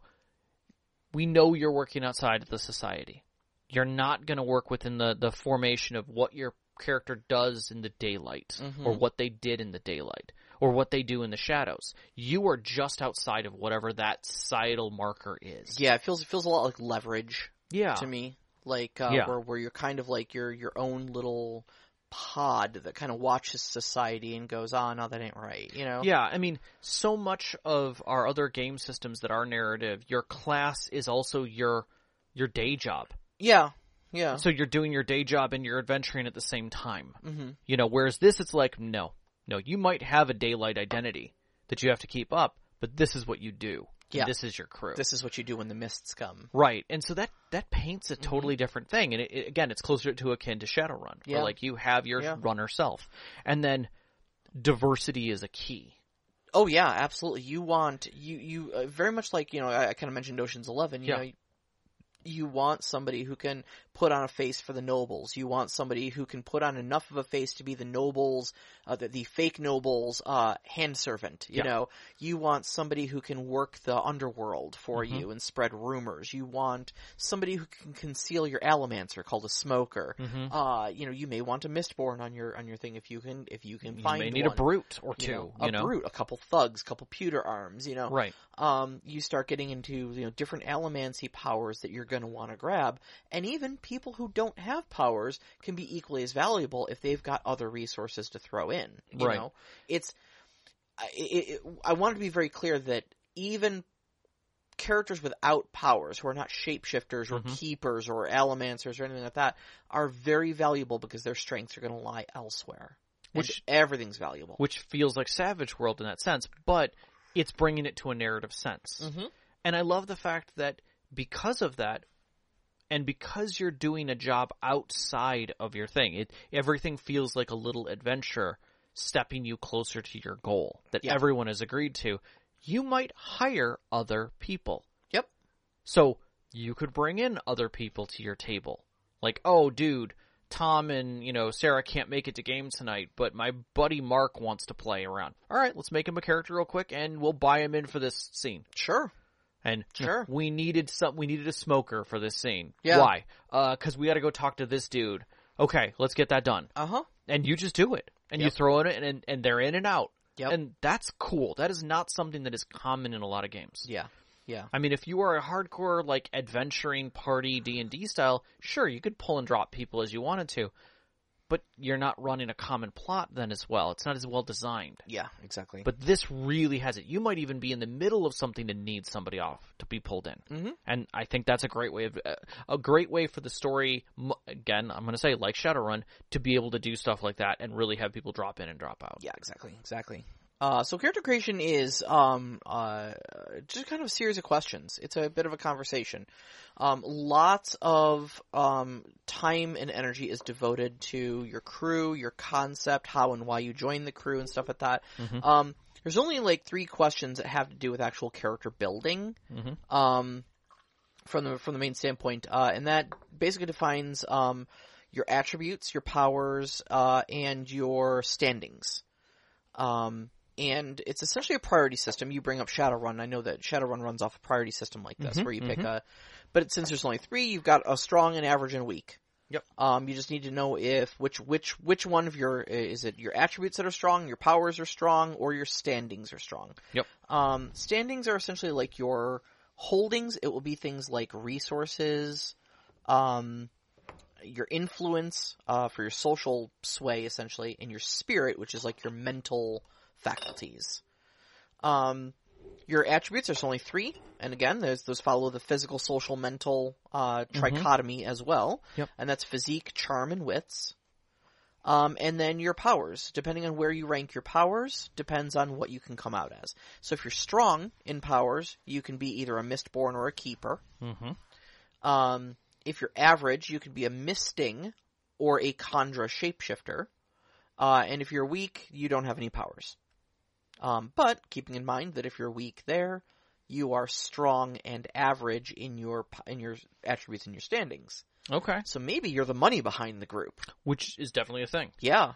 we know you're working outside of the society. You're not going to work within the, the formation of what your character does in the daylight Mhm. or what they did in the daylight or what they do in the shadows. You are just outside of whatever that societal marker is. yeah it feels it feels a lot like leverage Yeah. to me like uh, Yeah. where where you're kind of like your your own little pod that kind of watches society and goes oh no that ain't right you know Yeah, I mean, so much of our other game systems that are narrative, your class is also your your day job. yeah yeah So you're doing your day job and you're adventuring at the same time. hmm You know, whereas this, it's like, no, no, you might have a daylight identity that you have to keep up, but this is what you do. Yeah. This is your crew. this is what you do when the mists come right. And so that, that paints a totally different thing. And it, it- again, it's closer to akin to Shadowrun, Yeah. where like you have your Yeah. runner self. And then diversity is a key. Oh yeah, absolutely. You want you you uh, very much like you know I, I kind of mentioned Ocean's Eleven. You Yeah. know, you want somebody who can put on a face for the nobles. You want somebody who can put on enough of a face to be the nobles, uh, the, the fake nobles, uh, hand servant. You Yeah. know, you want somebody who can work the underworld for Mhm. you and spread rumors. You want somebody who can conceal your allomancer, called a smoker. Mm-hmm. Uh, you know, you may want a mistborn on your on your thing if you can if you can You find may need one a brute or you two, know, you a know? brute, a couple thugs, a couple pewter arms, you know. Right. Um, you start getting into you know different allomancy powers that you're going to want to grab, and even people who don't have powers can be equally as valuable if they've got other resources to throw in. You Right. know, it's I, it, it, I want to be very clear that even characters without powers, who are not shapeshifters or Mhm. keepers or allomancers or anything like that, are very valuable because their strengths are going to lie elsewhere. Which- and everything's valuable. Which feels like Savage World in that sense, but it's bringing it to a narrative sense. Mm-hmm. And I love the fact that because of that, and because you're doing a job outside of your thing, it everything feels like a little adventure stepping you closer to your goal that Yeah. everyone has agreed to. You might hire other people. Yep. So you could bring in other people to your table. Like, oh dude, Tom and, you know, Sarah can't make it to game tonight, but my buddy Mark wants to play around. All right, let's make him a character real quick and we'll buy him in for this scene. Sure. And Sure. we needed some. We needed a smoker for this scene. Yeah. Why? Uh Because we got to go talk to this dude. Okay, let's get that done. Uh huh. And you just do it, and you Yep. throw it in, and and they're in and out. Yep. And that's cool. That is not something that is common in a lot of games. Yeah. Yeah. I mean, if you are a hardcore like adventuring party D and D style, sure, you could pull and drop people as you wanted to. But you're not running a common plot then as well. It's not as well designed. Yeah, exactly. But this really has it. You might even be in the middle of something to need somebody off to be pulled in, mm-hmm. and I think that's a great way of uh, a great way for the story. Again, I'm going to say like Shadowrun to be able to do stuff like that and really have people drop in and drop out. Yeah, exactly, exactly. Uh, so character creation is um, uh, just kind of a series of questions. It's a bit of a conversation. Um, lots of um, time and energy is devoted to your crew, your concept, how and why you join the crew, and stuff like that. Mhm. Um, there's only like three questions that have to do with actual character building. Mhm. Um, from the from the main standpoint, uh, and that basically defines um, your attributes, your powers, uh, and your standings. Um, and it's essentially a priority system. You bring up Shadowrun. I know that Shadowrun runs off a priority system like this, Mhm, where you pick mhm. a. But since there's only three, you've got a strong, an average, and a weak. Yep. Um, you just need to know if which which which one of your is it your attributes that are strong, your powers are strong, or your standings are strong. Yep. Um, standings are essentially like your holdings. It will be things like resources, um, your influence uh, for your social sway, essentially, and your spirit, which is like your mental faculties. Um, your attributes there's only three, and again, there's those follow the physical, social, mental uh, trichotomy as well, Yep. and that's physique, charm, and wits. Um, and then your powers, depending on where you rank your powers, depends on what you can come out as. So if you're strong in powers, you can be either a mistborn or a keeper. Mm-hmm. Um, if you're average, you can be a misting or a Kandra shapeshifter. Uh, and if you're weak, you don't have any powers. Um, but keeping in mind that if you're weak there, you are strong and average in your in your attributes and your standings. Okay. So maybe you're the money behind the group. Which is definitely a thing. Yeah.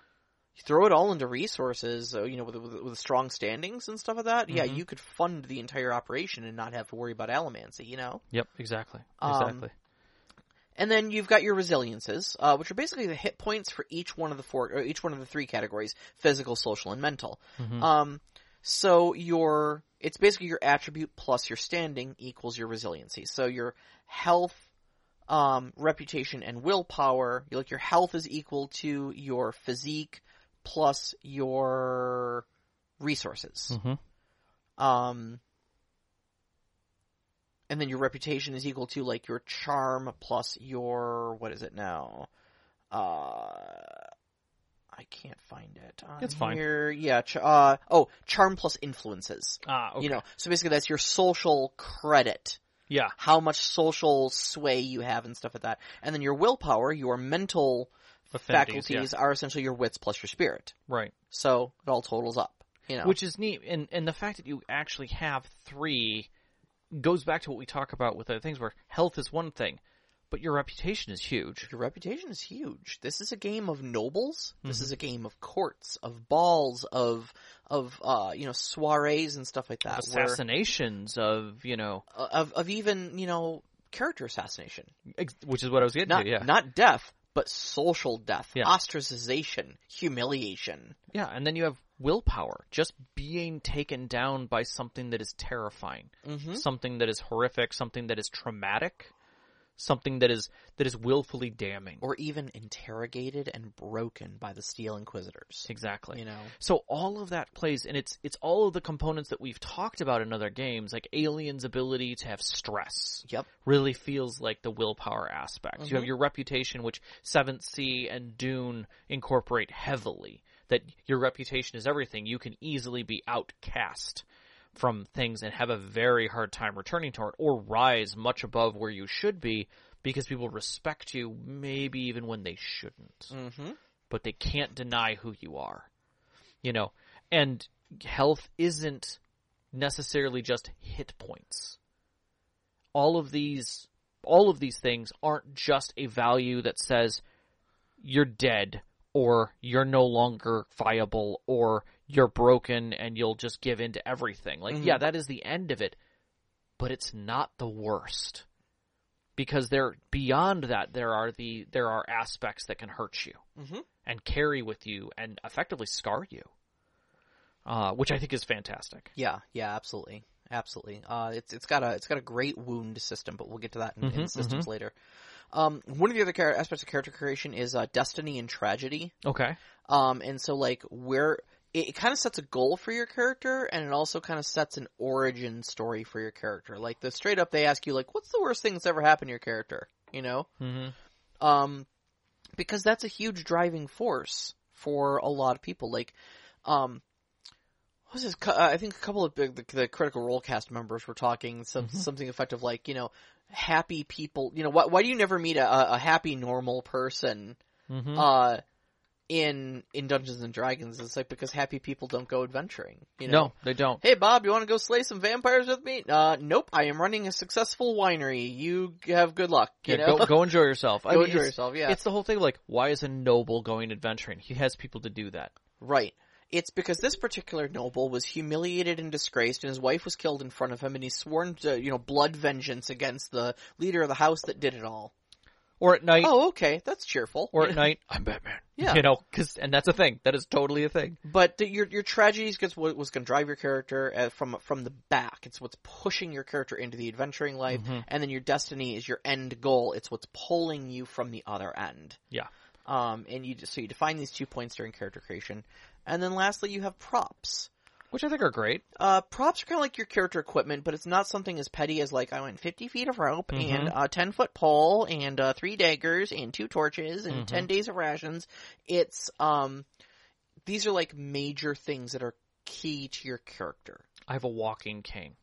You throw it all into resources, uh, you know, with, with, with strong standings and stuff like that. Yeah, Mhm. you could fund the entire operation and not have to worry about allomancy, you know? Yep. Exactly. Um, Exactly. And then you've got your resiliences, uh, which are basically the hit points for each one of the four, or each one of the three categories: physical, social, and mental. Mhm. Um, so your, it's basically your attribute plus your standing equals your resiliency. So your health, um, reputation, and willpower, like your health is equal to your physique plus your resources. Mhm. Um, and then your reputation is equal to like your charm plus your what is it now? Uh, I can't find it. On It's fine. Here. Yeah. Ch- uh, oh, charm plus influences. Ah. Okay. You know, so basically that's your social credit. Yeah. How much social sway you have and stuff like that. And then your willpower, your mental faculties are essentially your wits plus your spirit. Right. So it all totals up. You know. Which is neat, and and the fact that you actually have three goes back to what we talk about with other things, where health is one thing, but your reputation is huge. Your reputation is huge. This is a game of nobles. This Mhm. is a game of courts, of balls, of of uh, you know soirees and stuff like that. where- Assassinations of you know, uh, of of even you know character assassination. ex- which is what I was getting Not to. Yeah. not death, but social death, Yeah. ostracization, humiliation. yeah, and then you have willpower, just being taken down by something that is terrifying, Mm-hmm. something that is horrific, something that is traumatic, something that is that is willfully damning. Or even interrogated and broken by the Steel Inquisitors. exactly. You know. So all of that plays, and it's it's all of the components that we've talked about in other games, like Alien's ability to have stress. Yep. Really feels like the willpower aspect. You have Mhm. your reputation, which Seventh Sea and Dune incorporate heavily. That your reputation is everything. You can easily be outcast from things and have a very hard time returning to it, or rise much above where you should be because people respect you, maybe even when they shouldn't Mm-hmm. but they can't deny who you are. You know, and health isn't necessarily just hit points. All of these all of these things aren't just a value that says you're dead or you're no longer viable or you're broken and you'll just give in to everything. Like Mhm. yeah, that is the end of it, but it's not the worst. Because there beyond that there are the there are aspects that can hurt you Mm-hmm. and carry with you and effectively scar you. Uh, which I think is fantastic. Yeah, yeah, absolutely, absolutely. Uh, it's it's got a it's got a great wound system, but we'll get to that in, in Mhm, systems later. Um, one of the other char- aspects of character creation is uh, destiny and tragedy. Okay. Um, and so like where it, it kind of sets a goal for your character, and it also kind of sets an origin story for your character. Like the straight up, they ask you like, "What's the worst thing that's ever happened to your character?" You know, Mm-hmm. um, because that's a huge driving force for a lot of people. Like, um, what was this? I think a couple of big, the, the Critical Role cast members were talking some Mhm. something effective like, you know, happy people. You know, why, why do you never meet a, a happy normal person? Mm-hmm. Uh, in in Dungeons and Dragons, it's like because happy people don't go adventuring. You know? No, they don't. Hey Bob, you want to go slay some vampires with me? Uh, nope. I am running a successful winery. You have good luck. You Yeah, know, go, go [LAUGHS] enjoy yourself. I Go mean, enjoy yourself. Yeah, It's the whole thing. Like, why is a noble going adventuring? He has people to do that. Right. It's because this particular noble was humiliated and disgraced, and his wife was killed in front of him, and he's sworn to, you know, blood vengeance against the leader of the house that did it all. Or at night. Oh, okay, that's cheerful. Or at night, I'm Batman. Yeah. You know, cause, and that's a thing. That is totally a thing. But the, your your tragedies gets what was going to drive your character uh, from from the back. It's what's pushing your character into the adventuring life, Mhm. and then your destiny is your end goal. It's what's pulling you from the other end. Yeah. Um, and you so you define these two points during character creation, and then lastly you have props. Which I think are great. Uh, props are kind of like your character equipment, but it's not something as petty as like I went 50 feet of rope Mhm. and a 10 foot pole and uh, three daggers and two torches and Mhm. 10 days of rations. It's um, these are like major things that are key to your character. I have a walking cane.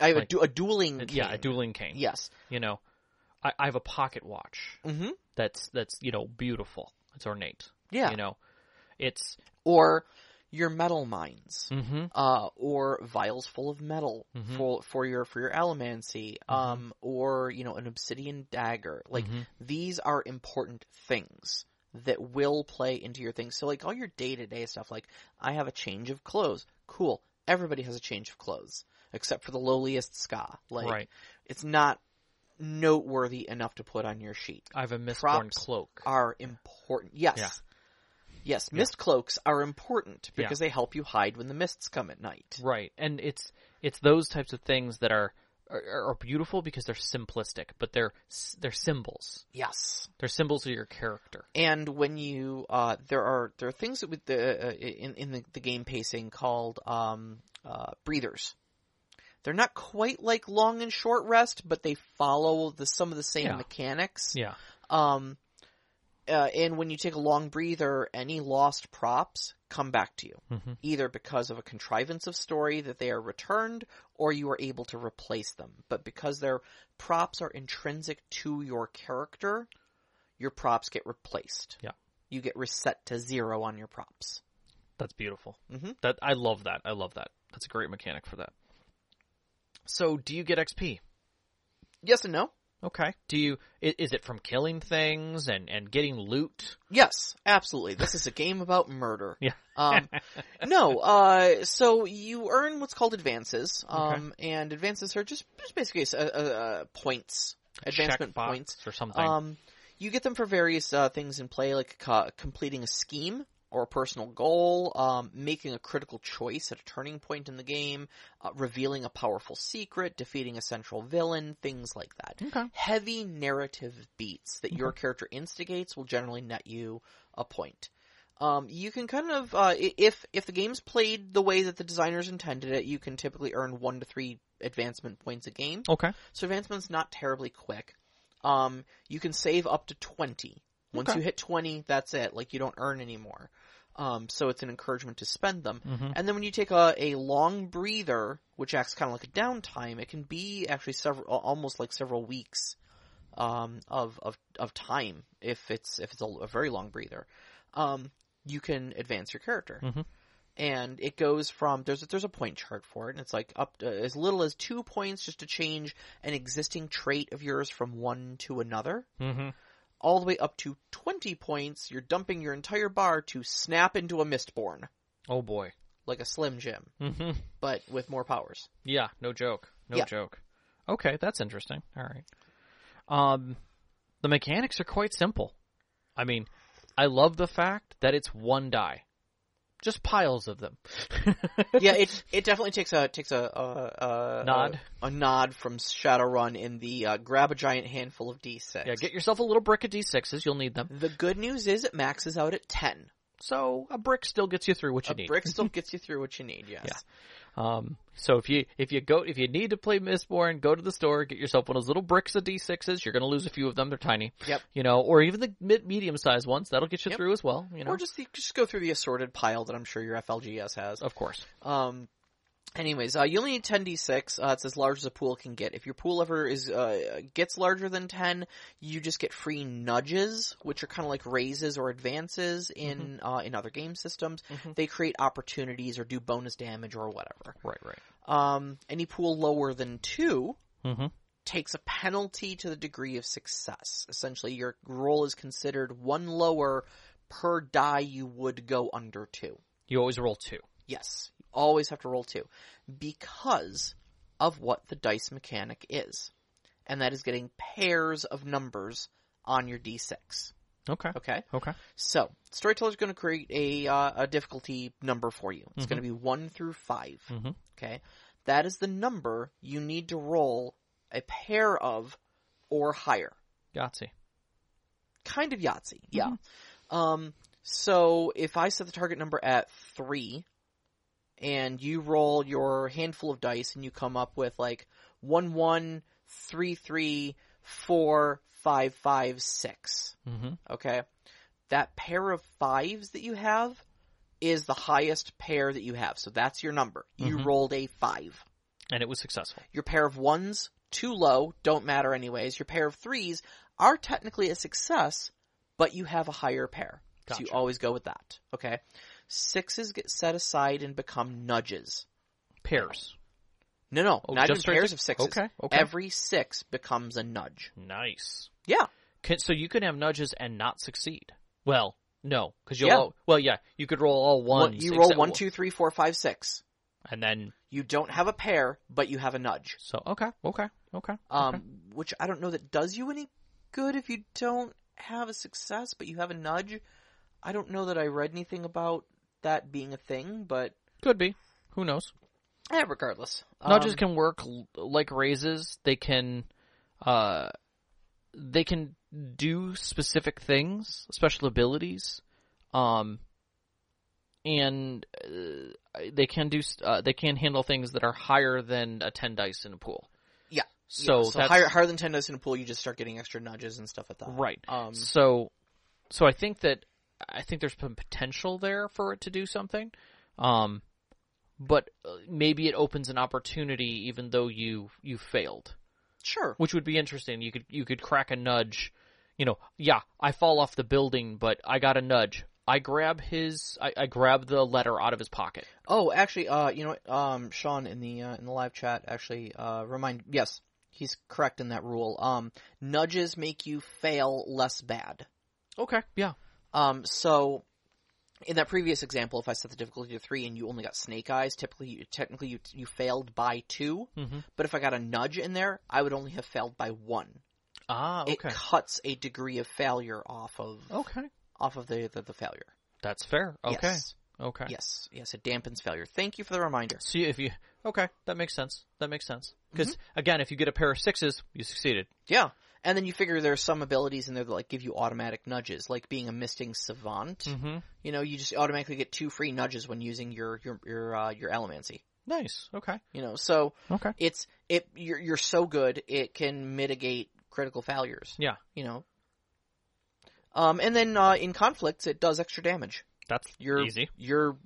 I have a, du- a dueling cane. Yeah, a dueling cane. Yes. You know, I, I have a pocket watch hmm that's that's you know beautiful. It's ornate. Yeah. You know, it's. Or your metalminds. Mm-hmm. uh, or vials full of metal Mhm. for for your for your allomancy, Mhm. um, or you know an obsidian dagger. Like Mhm. these are important things that will play into your things. So like all your day to day stuff, like I have a change of clothes. Cool. Everybody has a change of clothes except for the lowliest skaa. Like right. it's not noteworthy enough to put on your sheet. I have a mistborn props cloak. Are important. Yes. Yeah. Yes, Yeah. mist cloaks are important Yeah. because they help you hide when the mists come at night. Right, and it's it's those types of things that are are, are beautiful because they're simplistic, but they're they're symbols. Yes. They're symbols of your character. And when you, uh, there are there are things that with the uh, in in the, the game pacing called um, uh, breathers. They're not quite like long and short rest, but they follow the some of the same Yeah. mechanics. Yeah. Um, uh, and when you take a long breather, any lost props come back to you, Mm-hmm. either because of a contrivance of story that they are returned, or you are able to replace them. But because their props are intrinsic to your character, your props get replaced. Yeah. You get reset to zero on your props. That's beautiful. Mhm. That I love that. I love that. That's a great mechanic for that. So, do you get XP? Yes and no. Okay. Do you? Is it from killing things and and getting loot? Yes, absolutely. This is a game about murder. [LAUGHS] Yeah. Um, [LAUGHS] no, uh, so you earn what's called advances, Okay. um, and advances are just, just basically uh, uh, points, advancement points. or something. Um, you get them for various uh, things in play, like co- completing a scheme or a personal goal, um, making a critical choice at a turning point in the game, uh, revealing a powerful secret, defeating a central villain, things like that. okay. Heavy narrative beats that your character instigates will generally net you a point. Um, you can kind of, uh, if if the game's played the way that the designers intended it, you can typically earn one to three advancement points a game. Okay. So advancement's not terribly quick. Um, you can save up to 20. Once Okay. you hit 20, that's it. Like, you don't earn anymore. Um, so it's an encouragement to spend them. Mhm. And then when you take a, a long breather, which acts kind of like a downtime, it can be actually several, almost like several weeks, um, of, of, of time if it's, if it's a, a very long breather. Um, you can advance your character Mhm. and it goes from there's a, there's a point chart for it, and it's like up to, as little as two points just to change an existing trait of yours from one to another, Mm-hmm. All the way up to twenty points. You're dumping your entire bar to snap into a Mistborn, Oh boy. like a Slim Jim, Mm-hmm. but with more powers. Yeah. No joke. No Yeah. joke. Okay, that's interesting. All right. Um, the mechanics are quite simple. I mean, I love the fact that it's one die. Just piles of them. [LAUGHS] yeah, it [LAUGHS] it definitely takes a takes a, a, a Nod. a, a nod from Shadowrun in the uh, grab a giant handful of d6. Yeah, get yourself a little brick of d6s. You'll need them. the good news is it maxes out at ten. So a brick still gets you through what you A need. A brick still [LAUGHS] gets you through what you need. Yes. Yeah. Um, so if you if you go if you need to play Mistborn, go to the store, get yourself one of those little bricks of d6s. You're going to lose a few of them; they're tiny. Yep. You know, or even the mid medium sized ones. That'll get you Yep. through as well. You know, Or just the, just go through the assorted pile that I'm sure your FLGS has. of course. Um, anyways, uh, you only need 10d6. Uh, it's as large as a pool can get. If your pool ever is uh, gets larger than 10, you just get free nudges, which are kind of like raises or advances in uh, in other game systems. Mhm. They create opportunities or do bonus damage or whatever. Right, right. Um, any pool lower than two Mm-hmm. takes a penalty to the degree of success. Essentially, your roll is considered one lower per die you would go under two. You always roll two. Yes, always have to roll two because of what the dice mechanic is, and that is getting pairs of numbers on your d6. Okay. Okay, Okay. so storyteller is going to create a uh, a difficulty number for you. It's Mhm. going to be one through 5 Mm-hmm. Okay, that is the number you need to roll a pair of or higher. Yahtzee. Kind of Yahtzee, yeah. Um, so if I set the target number at three, and you roll your handful of dice, and you come up with like one, one, three, three, four, five, five, six. Mm-hmm. Okay, that pair of fives that you have is the highest pair that you have. So that's your number. You Mhm. rolled a five. And it was successful. Your pair of ones, too low, don't matter anyways. Your pair of threes are technically a success, but you have a higher pair. So you always go with that. Okay? Sixes get set aside and become nudges. Pairs. No, no, Oh, not even pairs of sixes. Okay. Okay. Every six becomes a nudge. nice. Yeah. Can, so you can have nudges and not succeed. Well, no, because you'll. Yeah. All, well, yeah, you could roll all One- ones. you roll one, two, three, four, five, six. and then You don't have a pair, but you have a nudge. so okay, okay, okay. Um, okay. which I don't know that does you any good if you don't have a success, but you have a nudge. I don't know that I read anything about that being a thing, but could be. Who knows? eh, regardless. Nudges Um, can work like raises. They can, uh, they can do specific things, special abilities, um, and uh, they can do. Uh, they can handle things that are higher than a ten dice in a pool. Yeah. So, yeah, so higher higher than ten dice in a pool, you just start getting extra nudges and stuff like that. right. Um, So, so I think that I think there's some potential there for it to do something, um, but uh, maybe it opens an opportunity even though you you failed. sure. which would be interesting. You could you could crack a nudge. You know, yeah, I fall off the building, but I got a nudge. I grab his, I, I grab the letter out of his pocket. Oh, actually, uh, you know? Um, Sean in the uh, in the live chat actually uh remind yes, he's correct in that rule. Um, nudges make you fail less bad. Okay, yeah, Um, so in that previous example, if I set the difficulty to three and you only got snake eyes, typically, you, technically you you failed by two. mm-hmm. But if I got a nudge in there, I would only have failed by one. ah, okay. It cuts a degree of failure off of okay, off of the the, the failure. that's fair. Okay, Yes. okay. Yes. Yes. It dampens failure. Thank you for the reminder. See if you okay, that makes sense. That makes sense because Mm-hmm. again, if you get a pair of sixes, you succeeded. Yeah. And then you figure there's some abilities in there that like give you automatic nudges, like being a misting savant. Mm-hmm. You know, you just automatically get two free nudges when using your your your uh, your allomancy. Nice. Okay. You know, so Okay. it's it you're you're so good it can mitigate critical failures. Yeah. You know. Um, and then uh, in conflicts, it does extra damage. That's Your easy. your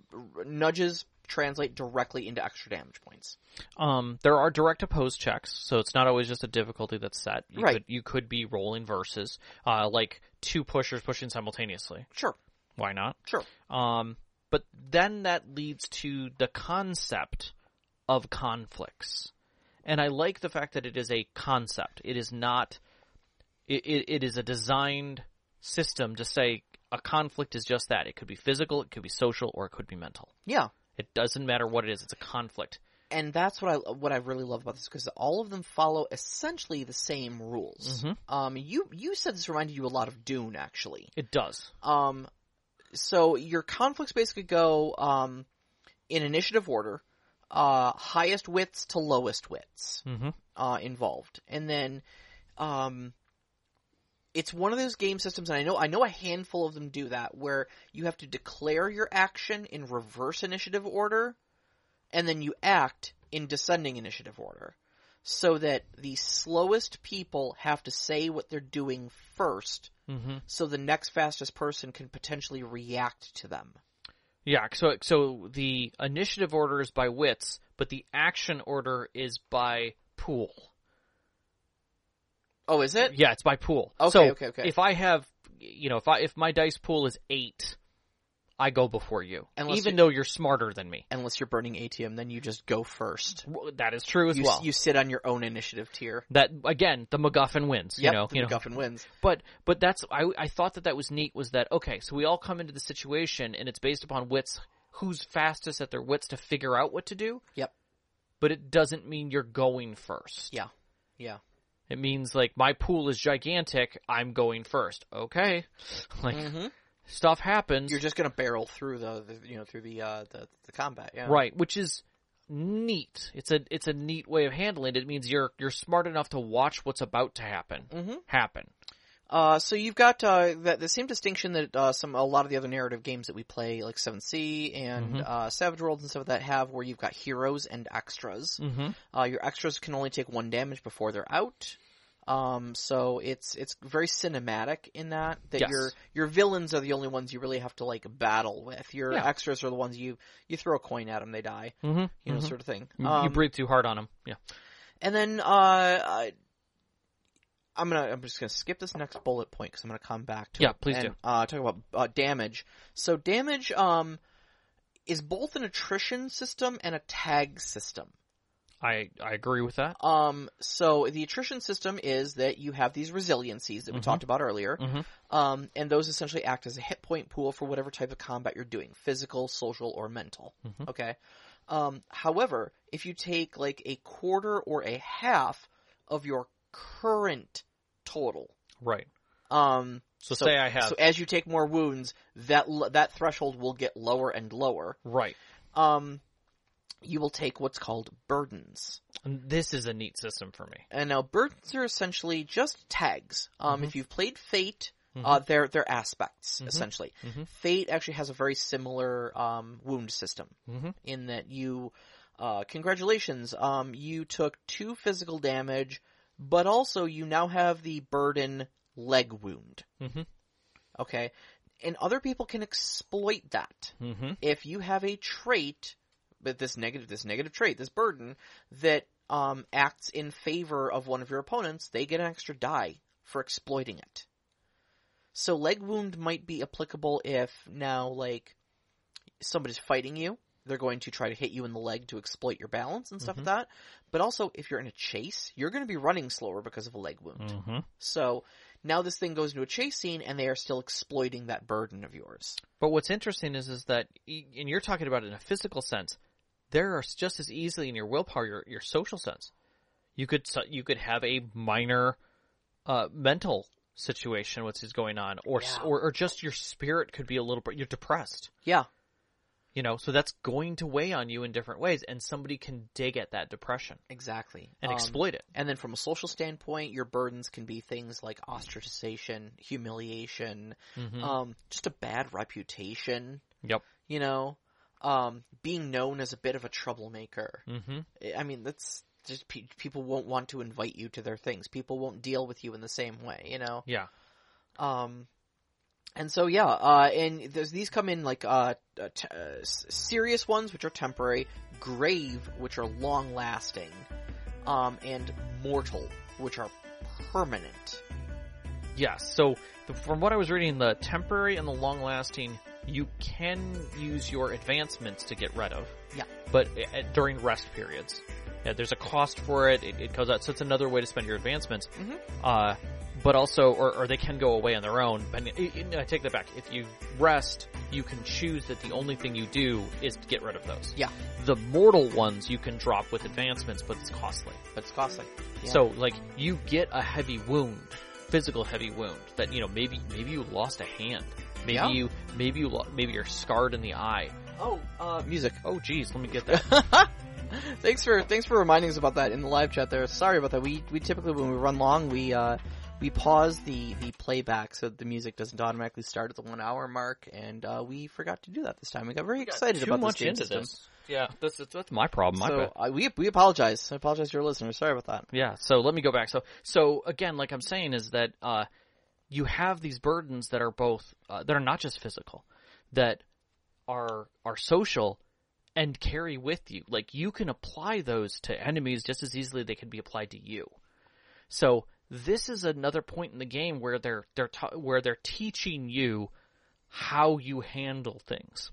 nudges translate directly into extra damage points. Um, there are direct opposed checks, so it's not always just a difficulty that's set. You Right. Could, you could be rolling versus, uh, like two pushers pushing simultaneously. Sure, Why not? sure. Um, but then that leads to the concept of conflicts. And I like the fact that it is a concept. It is not, it, it, it is a designed system to say a conflict is just that. It could be physical, it could be social, or it could be mental. Yeah. It doesn't matter what it is, it's a conflict. and that's what I what I really love about this because all of them follow essentially the same rules. Mhm. Um, you you said this reminded you a lot of Dune, actually. It does. Um, so your conflicts basically go um, in initiative order, uh, highest wits to lowest wits Mm-hmm. uh, involved, and then um, it's one of those game systems, and I know I know a handful of them do that, where you have to declare your action in reverse initiative order, and then you act in descending initiative order, so that the slowest people have to say what they're doing first, Mm-hmm. so the next fastest person can potentially react to them. Yeah, so so the initiative order is by wits, but the action order is by pool. Oh, is it? Yeah, it's by pool. Okay, so okay, okay. If I have, you know, if I if my dice pool is eight, I go before you, Unless even you- though you're smarter than me. Unless you're burning atium, then you just go first. That is true as You, well. you sit on your own initiative tier. that again, the MacGuffin wins. Yep, you know, the you know. Wins. But but that's I I thought that that was neat. Was that okay? So we all come into the situation, and it's based upon wits. Who's fastest at their wits to figure out what to do? Yep. But it doesn't mean you're going first. Yeah. Yeah. It means like my pool is gigantic. I'm going first. Okay. [LAUGHS] Like hmm stuff happens. You're just gonna barrel through the, the you know through the uh the, the combat. Yeah. Right, which is neat. It's a it's a neat way of handling it. It means you're you're smart enough to watch what's about to happen hmm happen. Uh, so you've got uh, that the same distinction that uh, some a lot of the other narrative games that we play, like Seventh Sea and Mhm. uh, Savage Worlds and stuff like that, have where you've got heroes and extras. Mm-hmm. Uh, your extras can only take one damage before they're out. Um, so it's it's very cinematic in that that Yes. your your villains are the only ones you really have to like battle with. Your Yeah. extras are the ones you you throw a coin at them, they die, Mm-hmm. you know, sort of thing. you Um, breathe too hard on them. Yeah. and then uh, I, I'm gonna I'm just gonna skip this next bullet point because I'm gonna come back to Yeah, it please and, do. Uh, talk about uh, damage. So damage um is both an attrition system and a tag system. I I agree with that. Um, so the attrition system is that you have these resiliencies that we Mhm. talked about earlier, Mhm. um, and those essentially act as a hit point pool for whatever type of combat you're doing, physical, social, or mental. Mhm. Okay. Um, however, if you take like a quarter or a half of your current total, Right. um, So, say I have so as you take more wounds, that that threshold will get lower and lower. right. Um, you will take what's called burdens. And this is a neat system for me. And now burdens are essentially just tags. Um, Mhm. If you've played Fate, Mhm. uh, they're they're aspects Mhm. essentially. Mhm. Fate actually has a very similar um, wound system Mm-hmm. in that you, uh, congratulations, um, you took two physical damage, but also you now have the burden leg wound. Mm-hmm. Okay, and other people can exploit that Mm-hmm. if you have a trait, but this negative, this negative trait, this burden that um, acts in favor of one of your opponents, they get an extra die for exploiting it. So leg wound might be applicable if now like somebody's fighting you, they're going to try to hit you in the leg to exploit your balance and stuff Mhm. like that. But also if you're in a chase, you're going to be running slower because of a leg wound. Mm-hmm. So now this thing goes into a chase scene and they are still exploiting that burden of yours. But what's interesting is is that, and you're talking about it in a physical sense. There are just as easily in your willpower, your your social sense. You could you could have a minor uh, mental situation, which is going on, or, Yeah. or or just your spirit could be a little bit. You're depressed, Yeah. You know. So that's going to weigh on you in different ways, and somebody can dig at that depression Exactly. and Um, exploit it. And then from a social standpoint, your burdens can be things like ostracization, humiliation, Mhm. um, just a bad reputation, Yep. you know, um, being known as a bit of a troublemaker. Mm-hmm. I mean, that's just pe- people won't want to invite you to their things. People won't deal with you in the same way, you know. Yeah. Um, and so yeah, uh, and these come in like uh, uh, t- uh, serious ones, which are temporary, grave, which are long lasting, um, and mortal, which are permanent. Yes. So the, from what I was reading, the temporary and the long lasting, you can use your advancements to get rid of. Yeah. But uh, during rest periods, yeah, there's a cost for it. It, it goes out, so it's another way to spend your advancements. Mhm. Uh, but also, or, or they can go away on their own. But I take that back. If you rest, you can choose that the only thing you do is to get rid of those. Yeah. The mortal ones you can drop with advancements, but it's costly. But it's costly. Yeah. So like you get a heavy wound, physical heavy wound that you know maybe maybe you lost a hand, maybe Yeah. you Maybe you lo- maybe you're scarred in the eye. Oh, uh, music. Oh, geez, let me get [LAUGHS] that. thanks for thanks for reminding us about that in the live chat. There, sorry about that. We we typically when we run long, we uh we pause the the playback so the music doesn't automatically start at the one hour mark, and uh, we forgot to do that this time. We got very excited Too about much this game into system. this. Yeah, this is that's my problem. So uh, we we apologize. I apologize to your listeners. Sorry about that. Yeah, so let me go back. So, so again, like I'm saying, is that uh, you have these burdens that are both uh, that are not just physical, that are are social and carry with you. Like you can apply those to enemies just as easily they can be applied to you. So this is another point in the game where they're they're ta- where they're teaching you how you handle things.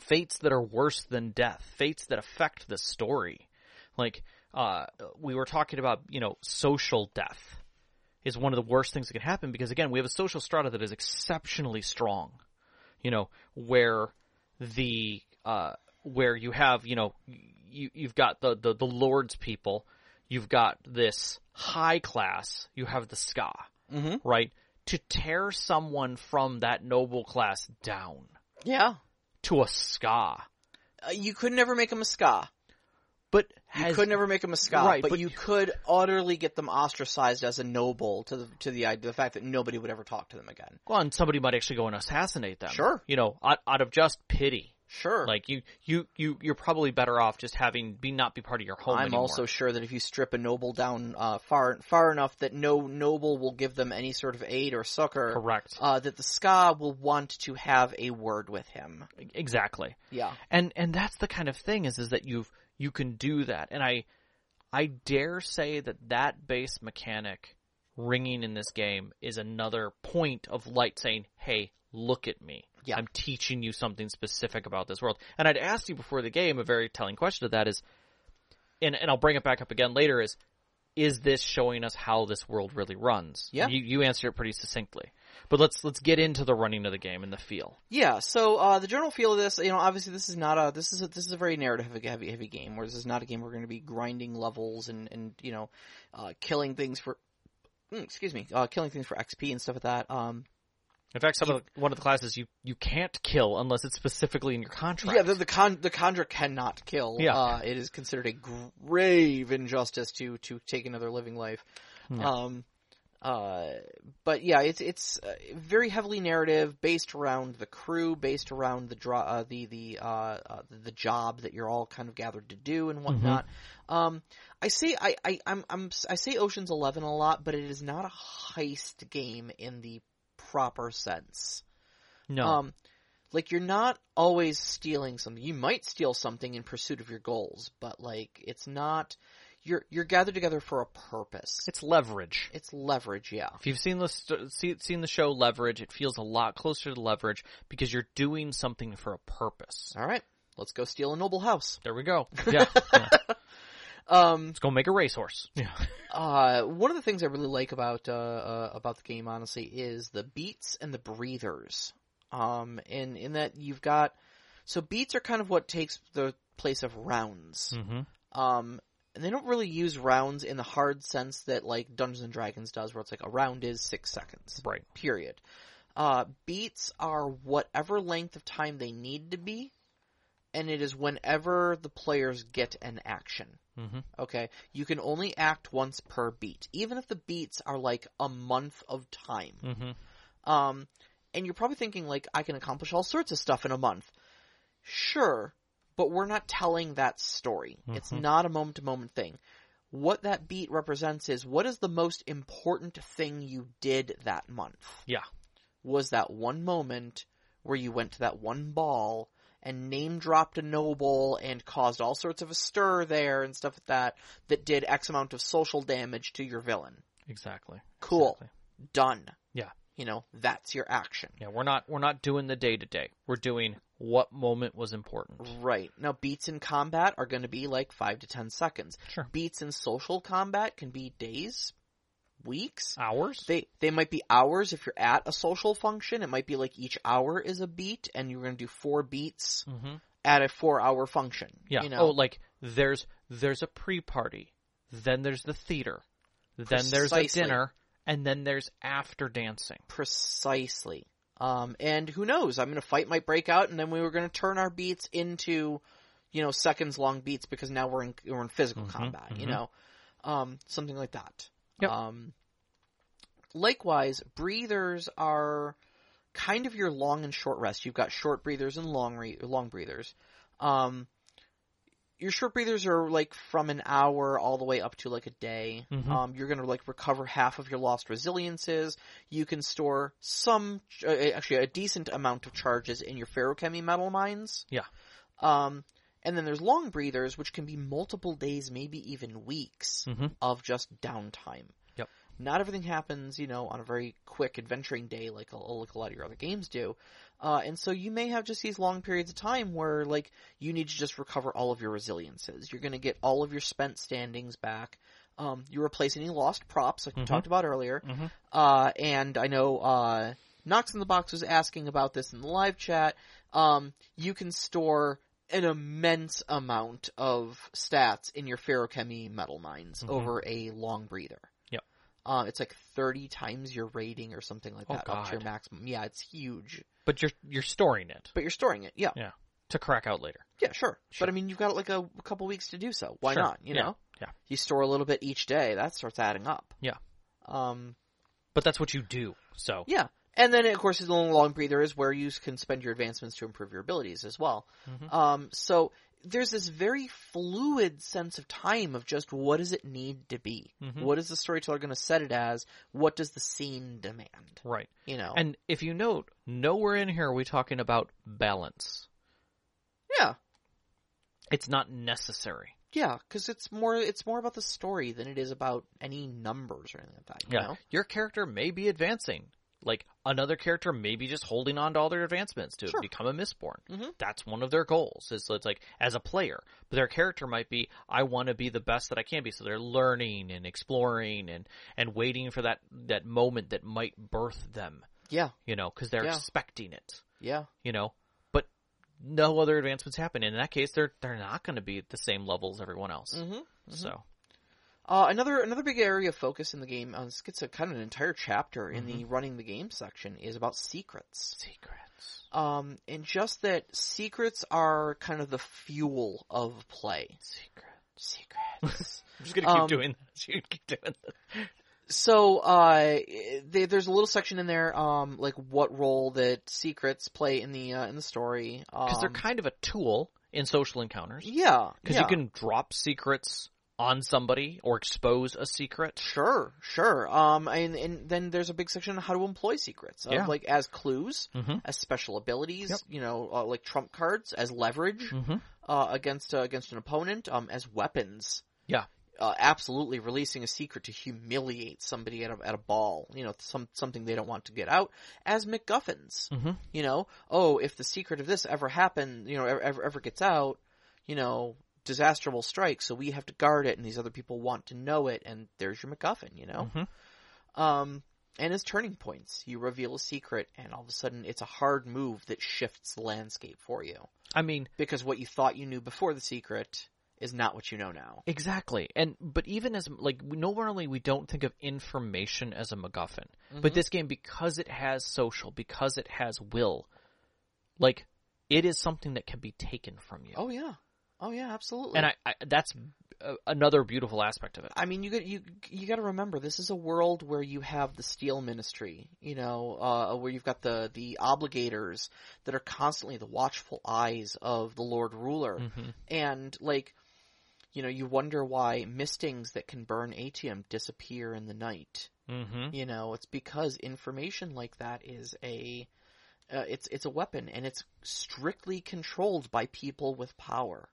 Fates that are worse than death, fates that affect the story. Like uh, we were talking about, you know, social death is one of the worst things that can happen because again, we have a social strata that is exceptionally strong. You know, where the uh, where you have, you know, you you've got the, the the lords people, you've got this high class, you have the skaa, Mm-hmm. right? To tear someone from that noble class down Yeah, to a skaa, uh, you could never make them a skaa. but You could never make them a skaa, Right, but, but you you- could utterly get them ostracized as a noble to the to the idea, the fact that nobody would ever talk to them again. Well, and somebody might actually go and assassinate them. Sure. You know, out, out of just pity. Sure, Like you, you, you, you're probably better off just having be not be part of your home. I'm anymore. also sure that if you strip a noble down uh, far far enough that no noble will give them any sort of aid or succor, correct. uh, that the skaa will want to have a word with him. exactly. Yeah, And and that's the kind of thing is is that you've you can do that. And I I dare say that that base mechanic ringing in this game is another point of light saying, "Hey, look at me. Yeah. I'm teaching you something specific about this world." And I'd asked you before the game a very telling question of that is and and I'll bring it back up again later is is this showing us how this world really runs? Yeah. You you answered it pretty succinctly. But let's let's get into the running of the game and the feel. yeah. So uh, the general feel of this, you know, obviously this is not a this is a, this is a very narrative heavy heavy game. Where this is not a game we're going to be grinding levels and and you know, uh, killing things for. mm, Excuse me, uh, killing things for XP and stuff like that. Um, In fact, some of the, one of the classes you, you can't kill unless it's specifically in your contract. Yeah, the the, con- the Kandra cannot kill. Yeah. Uh, it is considered a grave injustice to to take another living life. Yeah. Um, uh, but yeah, it's it's uh, very heavily narrative, based around the crew, based around the draw, uh, the the uh, uh, the job that you're all kind of gathered to do and whatnot. Um, I say I, I I'm I'm I say Ocean's Eleven a lot, but it is not a heist game in the proper sense. no. Um, like you're not always stealing something. You might steal something in pursuit of your goals, but like it's not. You're you're gathered together for a purpose. it's leverage. It's leverage, yeah. If you've seen the see, seen the show Leverage, it feels a lot closer to Leverage because you're doing something for a purpose. All right, let's go steal a noble house. There we go. [LAUGHS] Yeah. yeah. Um, Let's go make a racehorse. Yeah. [LAUGHS] uh, one of the things I really like about uh, uh about the game, honestly, is the beats and the breathers. Um, in in that you've got so beats are kind of what takes the place of rounds. Mm-hmm. Um, and they don't really use rounds in the hard sense that like Dungeons and Dragons does, where it's like a round is six seconds. Right. Period. Uh, beats are whatever length of time they need to be, and it is whenever the players get an action. Mm-hmm. Okay, you can only act once per beat, even if the beats are like a month of time. Mm-hmm. Um, and you're probably thinking like, I can accomplish all sorts of stuff in a month. Sure, but we're not telling that story. It's Mhm. not a moment to moment thing. What that beat represents is what is the most important thing you did that month? Yeah. Was that one moment where you went to that one ball and name dropped a noble and caused all sorts of a stir there and stuff like that that did X amount of social damage to your villain? Exactly. Cool. Exactly. Done. Yeah. You know, that's your action. Yeah. We're not we're not doing the day to day. We're doing what moment was important. Right. Now, beats in combat are going to be like 5 to 10 seconds. Sure. Beats in social combat can be days, weeks. Hours. They they might be hours if you're at a social function. It might be like each hour is a beat and you're going to do 4 beats Mm-hmm. at a 4-hour function. Yeah. You know? Oh, like there's there's a pre-party, then there's the theater, then there's a dinner, and then there's after dancing. precisely. Um, and who knows? I mean, a fight might break out, and then we were going to turn our beats into, you know, seconds long beats because now we're in we're in physical combat. You mhm. know, um, something like that. Yep. Um, likewise, breathers are kind of your long and short rest. You've got short breathers and long re- long breathers. Um, your short breathers are like from an hour all the way up to like a day. Mhm. Um, you're gonna like recover half of your lost resiliences. You can store some, uh, actually a decent amount of charges in your Feruchemy metalminds. Yeah. Um, and then there's long breathers, which can be multiple days, maybe even weeks Mhm. of just downtime. Yep. Not everything happens, you know, on a very quick adventuring day like a, like a lot of your other games do. Uh, and so you may have just these long periods of time where, like, you need to just recover all of your resiliences. You're going to get all of your spent standings back. Um, you replace any lost props, like we Mhm. talked about earlier. Mhm. Uh, and I know uh, Knox in the Box was asking about this in the live chat. Um, you can store an immense amount of stats in your Feruchemy metalminds Mhm. over a long breather. Yep. Uh, it's like 30 times your rating or something like Oh, that up to your maximum. Yeah, it's huge. But you're you're storing it But you're storing it. Yeah. Yeah. to crack out later. Yeah, sure. Sure. But I mean, you've got like a, a couple weeks to do so. Why Sure. not? You Yeah. know? Yeah. You store a little bit each day. That starts adding up. Yeah. Um, But that's what you do. So yeah. And then, of course, the long, long breather is where you can spend your advancements to improve your abilities as well. Mhm. Um, so there's this very fluid sense of time of just what does it need to be? Mhm. What is the storyteller going to set it as? What does the scene demand? right. You know? And if you note, nowhere in here are we talking about balance. yeah. It's not necessary. Yeah, because it's more it's more about the story than it is about any numbers or anything like that. You Yeah. know? Your character may be advancing. Like another character maybe just holding on to all their advancements to Sure. become a Mistborn. Mhm. That's one of their goals. Is so it's like as a player, but their character might be, I want to be the best that I can be. So they're learning and exploring and and waiting for that that moment that might birth them. Yeah. You know, because they're Yeah. expecting it. Yeah. You know, but no other advancements happen. In that case, they're they're not going to be at the same level as everyone else. Mm-hmm. So Uh, another another big area of focus in the game, uh, this gets a kind of an entire chapter in the running the game section, is about secrets. secrets, Um, and just that secrets are kind of the fuel of play. secrets. Secrets. [LAUGHS] I'm just gonna keep Um, doing this. [LAUGHS] You keep doing this. so, uh, they, there's a little section in there, um, like what role that secrets play in the uh, in the story. because they're Um, kind of a tool in social encounters. yeah, Because yeah. you can drop secrets on somebody or expose a secret. Sure, sure. Um, and, and then there's a big section on how to employ secrets, Yeah. like as clues, Mm-hmm. as special abilities, Yep. you know, uh, like trump cards, as leverage Mm-hmm. uh, against uh, against an opponent, um, as weapons. Yeah. Uh, absolutely, releasing a secret to humiliate somebody at a at a ball, you know, some something they don't want to get out, as MacGuffins. Mm-hmm. You know, oh, if the secret of this ever happen, you know, ever ever, ever gets out, you know, disaster will strike, so we have to guard it, and these other people want to know it, and there's your MacGuffin, you know. Mhm. Um, and as turning points, you reveal a secret, and all of a sudden, it's a hard move that shifts the landscape for you I mean, because what you thought you knew before the secret is not what you know now. exactly. And but even as like normally we don't think of information as a MacGuffin, Mm-hmm. but this game because it has social, because it has will, like it is something that can be taken from you. Oh yeah, oh yeah, absolutely. and I, I that's uh, another beautiful aspect of it. I mean, you got you you got to remember this is a world where you have the steel ministry, you know, uh, where you've got the the obligators that are constantly the watchful eyes of the Lord Ruler, Mm-hmm. and like, you know, you wonder why mistings that can burn atium disappear in the night. Mm-hmm. You know, it's because information like that is a uh, it's it's a weapon, and it's strictly controlled by people with power.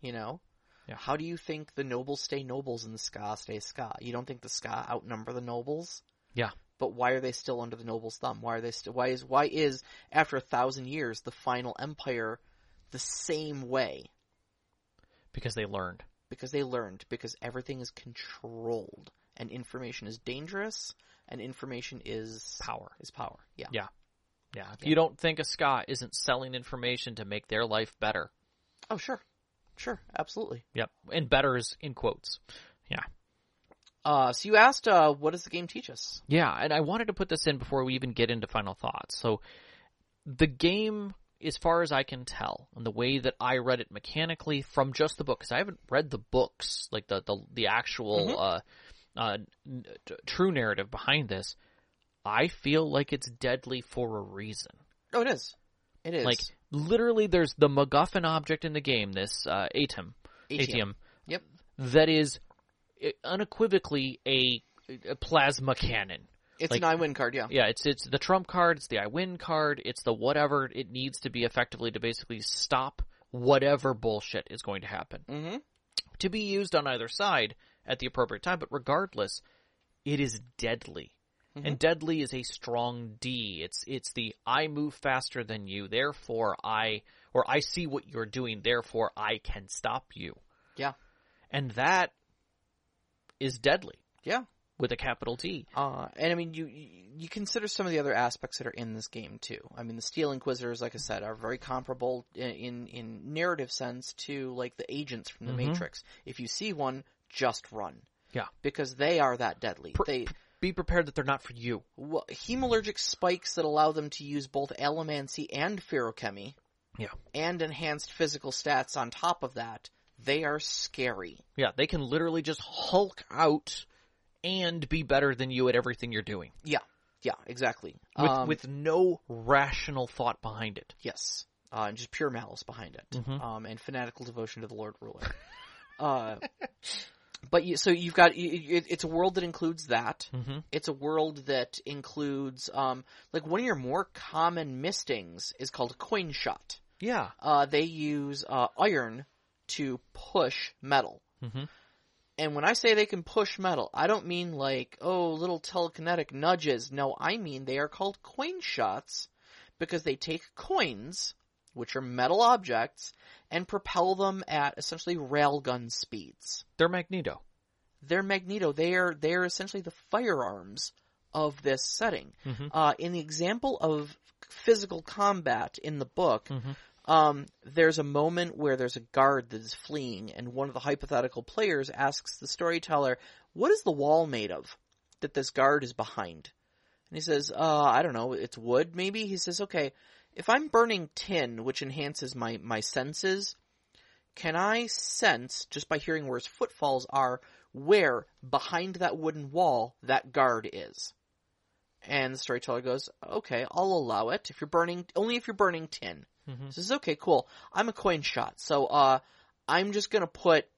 You know. Yeah. How do you think the nobles stay nobles and the skaa stay skaa? You don't think the skaa outnumber the nobles? Yeah. But why are they still under the nobles' thumb? Why are they still? Why is why is after a thousand years the final empire the same way? Because they learned. Because they learned. Because everything is controlled, and information is dangerous, and information is Power. Is power. Yeah. Yeah. Yeah. If Yeah. you don't think a skaa isn't selling information to make their life better. Oh sure, sure, absolutely. Yep. And better is in quotes. Yeah. Uh, so you asked, uh, what does the game teach us? Yeah, and I wanted to put this in before we even get into final thoughts. So, the game, as far as I can tell, and the way that I read it mechanically from just the book, because I haven't read the books, like the the, the actual Mhm. uh, uh, t- true narrative behind this, I feel like it's deadly for a reason. Oh, it is. It is. Like literally, there's the MacGuffin object in the game, this uh, ATEM, ATM, Yep. that is uh, unequivocally a, a plasma cannon. It's like- an I win card, yeah. Yeah, it's it's the trump card, it's the I win card, it's the whatever it needs to be effectively to basically stop whatever bullshit is going to happen. Mm-hmm. To be used on either side at the appropriate time, but regardless, it is deadly. And deadly is a strong D. It's it's the I move faster than you, therefore I or I see what you're doing, therefore I can stop you. Yeah. And that is deadly Yeah. with a capital T. Uh, and I mean, you you consider some of the other aspects that are in this game too. I mean, the Steel Inquisitors, like I said, are very comparable in in, in narrative sense to like the agents from the Mhm. Matrix. If you see one, just run. Yeah. because they are that deadly. They Be prepared that they're not for you. well, hemalurgic spikes that allow them to use both allomancy and Feruchemy. Yeah. And enhanced physical stats on top of that. They are scary. Yeah, they can literally just hulk out and be better than you at everything you're doing Yeah. Yeah, exactly. with Um, with no rational thought behind it. Yes. Uh, and just pure malice behind it. Mhm. Um, and fanatical devotion to the Lord Ruler. [LAUGHS] uh, but you, so you've got, you, you- it, it's a world that includes that. Mm-hmm. It's a world that includes, um, like one of your more common mistings is called a coin shot. Yeah. Uh, they use, uh, iron to push metal. Mm-hmm. And when I say they can push metal, I don't mean like, oh, little telekinetic nudges. No, I mean they are called coin shots because they take coins, which are metal objects, and propel them at essentially railgun speeds. They're Magneto. They're Magneto. They are they are essentially the firearms of this setting. Mhm. Uh, in the example of physical combat in the book, Mhm. um, there's a moment where there's a guard that is fleeing, and one of the hypothetical players asks the storyteller, "What is the wall made of that this guard is behind?" And he says, "Uh, I don't know. It's wood, maybe." He says, "Okay, if I'm burning tin, which enhances my my senses, can I sense just by hearing where his footfalls are where behind that wooden wall that guard is?" And the storyteller goes, "Okay, I'll allow it if you're burning only if you're burning tin." Mhm. is okay, cool. I'm a coin shot, so uh, I'm just gonna put,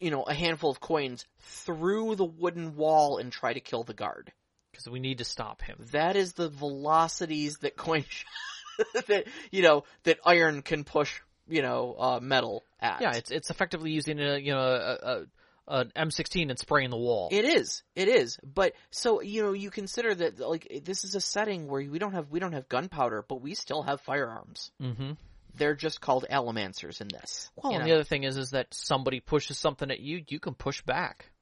you know, a handful of coins through the wooden wall and try to kill the guard. Because we need to stop him. That is the velocities that coin [LAUGHS] that you know that iron can push, you know, uh, metal at. Yeah, it's it's effectively using a you know a, a, an M16 and spraying the wall. It is. It is. But so you know, you consider that like this is a setting where we don't have we don't have gunpowder, but we still have firearms. mm-hmm. They're just called allomancers in this. Well, and know? the other thing is, is that somebody pushes something at you, you can push back,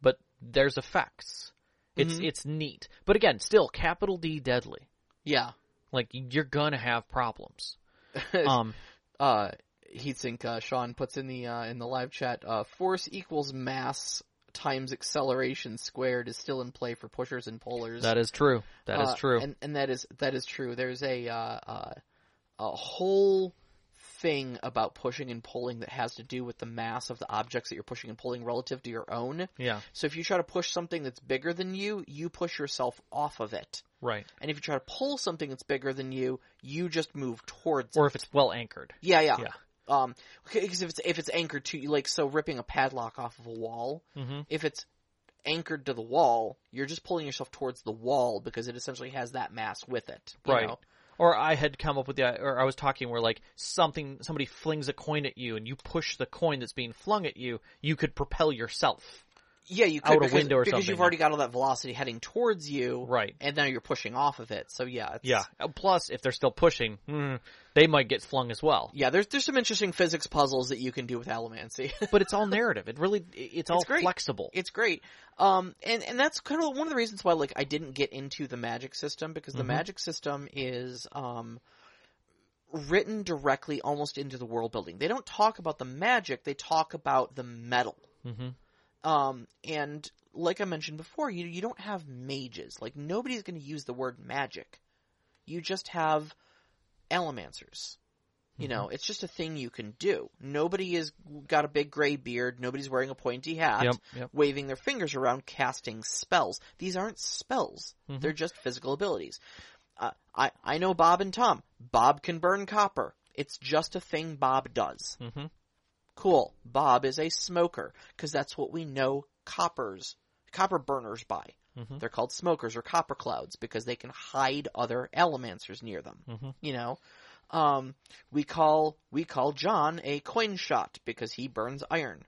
but there's effects. It's Mhm. it's neat, but again, still capital D deadly. yeah. Like you're gonna have problems. [LAUGHS] Um, uh Heatsink uh, Sean puts in the uh, in the live chat uh, force equals mass times acceleration squared is still in play for pushers and pullers. that is true. That is Uh, true. and and that is that is true. There's a uh, uh, a whole thing about pushing and pulling that has to do with the mass of the objects that you're pushing and pulling relative to your own. yeah, So if you try to push something that's bigger than you, you push yourself off of it. right. And if you try to pull something that's bigger than you, you just move towards Or it. if it's well anchored. Yeah, yeah. Yeah. Um, because if it's if it's anchored to like so ripping a padlock off of a wall, Mm-hmm. if it's anchored to the wall, you're just pulling yourself towards the wall because it essentially has that mass with it. you Right. know? Or I had come up with the, or I was talking where like something, somebody flings a coin at you and you push the coin that's being flung at you, you could propel yourself. Yeah, you could Out a window or something. because something, you've already got all that velocity heading towards you, Right. and now you're pushing off of it. So yeah, it's, Yeah. Uh, Plus, if they're still pushing, mm, they might get flung as well. yeah. There's there's some interesting physics puzzles that you can do with allomancy. [LAUGHS] But it's all narrative. It really, it's all It's great. flexible. it's great. Um, and and that's kind of one of the reasons why like I didn't get into the magic system because the Mhm. magic system is um written directly almost into the world building. They don't talk about the magic; they talk about the metal. hmm Um, and like I mentioned before, you you don't have mages. Like nobody's going to use the word magic. You just have allomancers. You know, Mm-hmm. it's just a thing you can do. Nobody has got a big gray beard. Nobody's wearing a pointy hat, Yep, yep. waving their fingers around, casting spells. These aren't spells. Mhm. They're just physical abilities. Uh, I I know Bob and Tom. Bob can burn copper. It's just a thing Bob does. hmm Cool. Bob is a smoker because that's what we know coppers, copper burners by. Mhm. They're called smokers or copper clouds because they can hide other allomancers near them. Mhm. You know, um, we call we call John a coin shot because he burns iron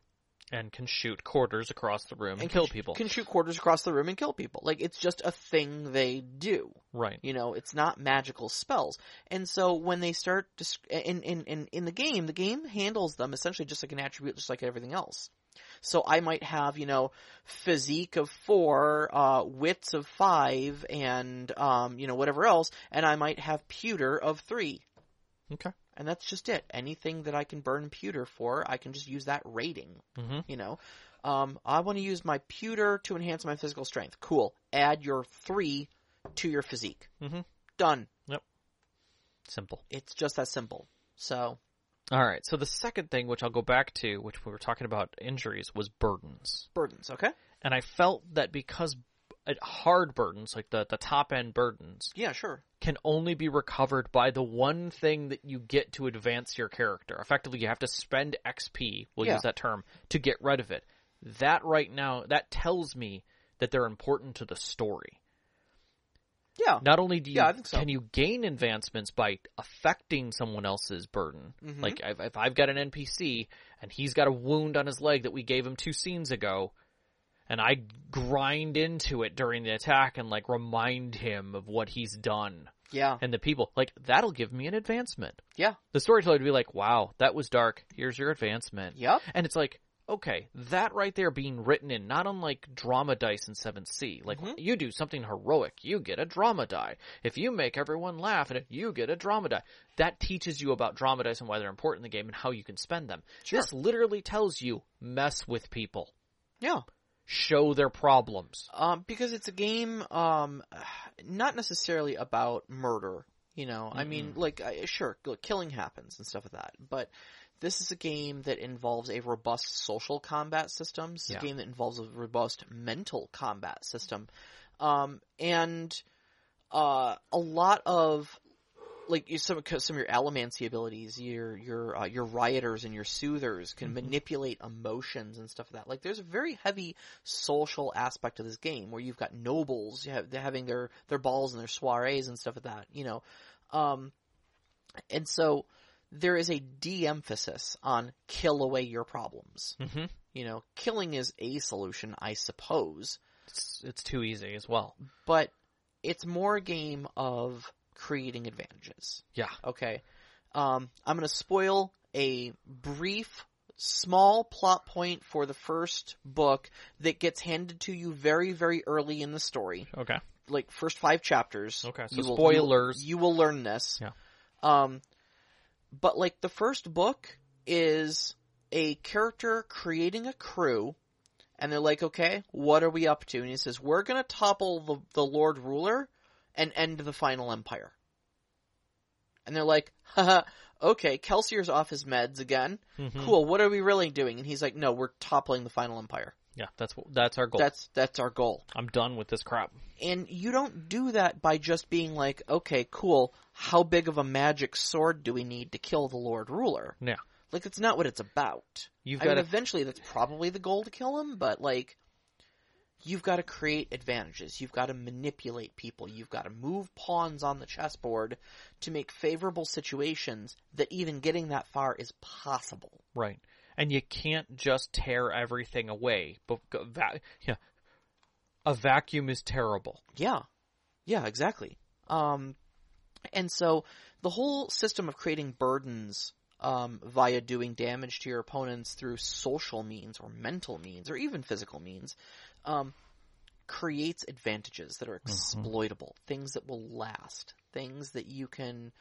And can shoot quarters across the room and, and kill can, people. Can shoot quarters across the room and kill people. Like it's just a thing they do. right. You know, it's not magical spells. And so when they start dis- in, in, in, in the game, the game handles them essentially just like an attribute, just like everything else. So I might have, you know, physique of four, uh, wits of five, and, um, you know, whatever else, and I might have pewter of three. Okay. And that's just it. Anything that I can burn pewter for, I can just use that rating. hmm You know, um, I want to use my pewter to enhance my physical strength. Cool. Add your three to your physique. Mhm. Done. Simple. It's just that simple. So, All right. So the second thing, which I'll go back to, which we were talking about injuries, was burdens. burdens, okay? And I felt that because hard burdens, like the, the top end burdens, Yeah, sure. can only be recovered by the one thing that you get to advance your character. Effectively, you have to spend XP, we'll Yeah. use that term, to get rid of it. That right now, that tells me that they're important to the story. Yeah. Not only do you Yeah, so. can you gain advancements by affecting someone else's burden. Mhm. Like if, if I've got an NPC and he's got a wound on his leg that we gave him two scenes ago, and I grind into it during the attack and like remind him of what he's done Yeah. and the people, like that'll give me an advancement. Yeah. The storyteller would be like, "Wow, that was dark. Here's your advancement." Yep. And it's like, okay, that right there being written in, not unlike drama dice in Seventh Sea. Like, Mhm. you do something heroic, you get a drama die. If you make everyone laugh and you get a drama die. That teaches you about drama dice and why they're important in the game and how you can spend them. Sure. This literally tells you, mess with people. Yeah. Show their problems. Um, because it's a game, um, not necessarily about murder. You know, I mean, like, uh, sure, look, killing happens and stuff like that, but this is a game that involves a robust social combat system. This is Yeah. a game that involves a robust mental combat system, um, and uh, a lot of like some some of your allomancy abilities, your your uh, your rioters and your soothers can manipulate emotions and stuff like that. Like there's a very heavy social aspect of this game where you've got nobles you have, they're having their their balls and their soirees and stuff like that. You know, um, and so there is a de-emphasis on kill away your problems. Mm-hmm. You know, killing is a solution, I suppose, It's, it's too easy as well. but it's more a game of creating advantages. Yeah. Okay. Um, I'm going to spoil a brief, small plot point for the first book that gets handed to you very, very early in the story. Okay. Like first five chapters. Okay, so you will- spoilers. You, will learn this. Yeah. Um, but like the first book is a character creating a crew, and they're like, "Okay, what are we up to?" And he says, "We're going to topple the the Lord Ruler and end the final empire." And they're like, "Haha, okay, Kelsier's off his meds again. Mhm. Cool. What are we really doing?" And he's like, "No, we're toppling the final empire. Yeah, that's that's our goal. That's that's our goal." I'm done with this crap. And you don't do that by just being like, "Okay, cool. How big of a magic sword do we need to kill the Lord Ruler?" Yeah. Like that's not what it's about. You've I got mean, to eventually that's probably the goal to kill him, but like, you've got to create advantages. You've got to manipulate people. You've got to move pawns on the chessboard to make favorable situations that even getting that far is possible. Right. And you can't just tear everything away. But va- yeah, a vacuum is terrible. Yeah. Yeah, exactly. Um, and so the whole system of creating burdens um, via doing damage to your opponents through social means or mental means or even physical means um, creates advantages that are exploitable, things that will last, things that you can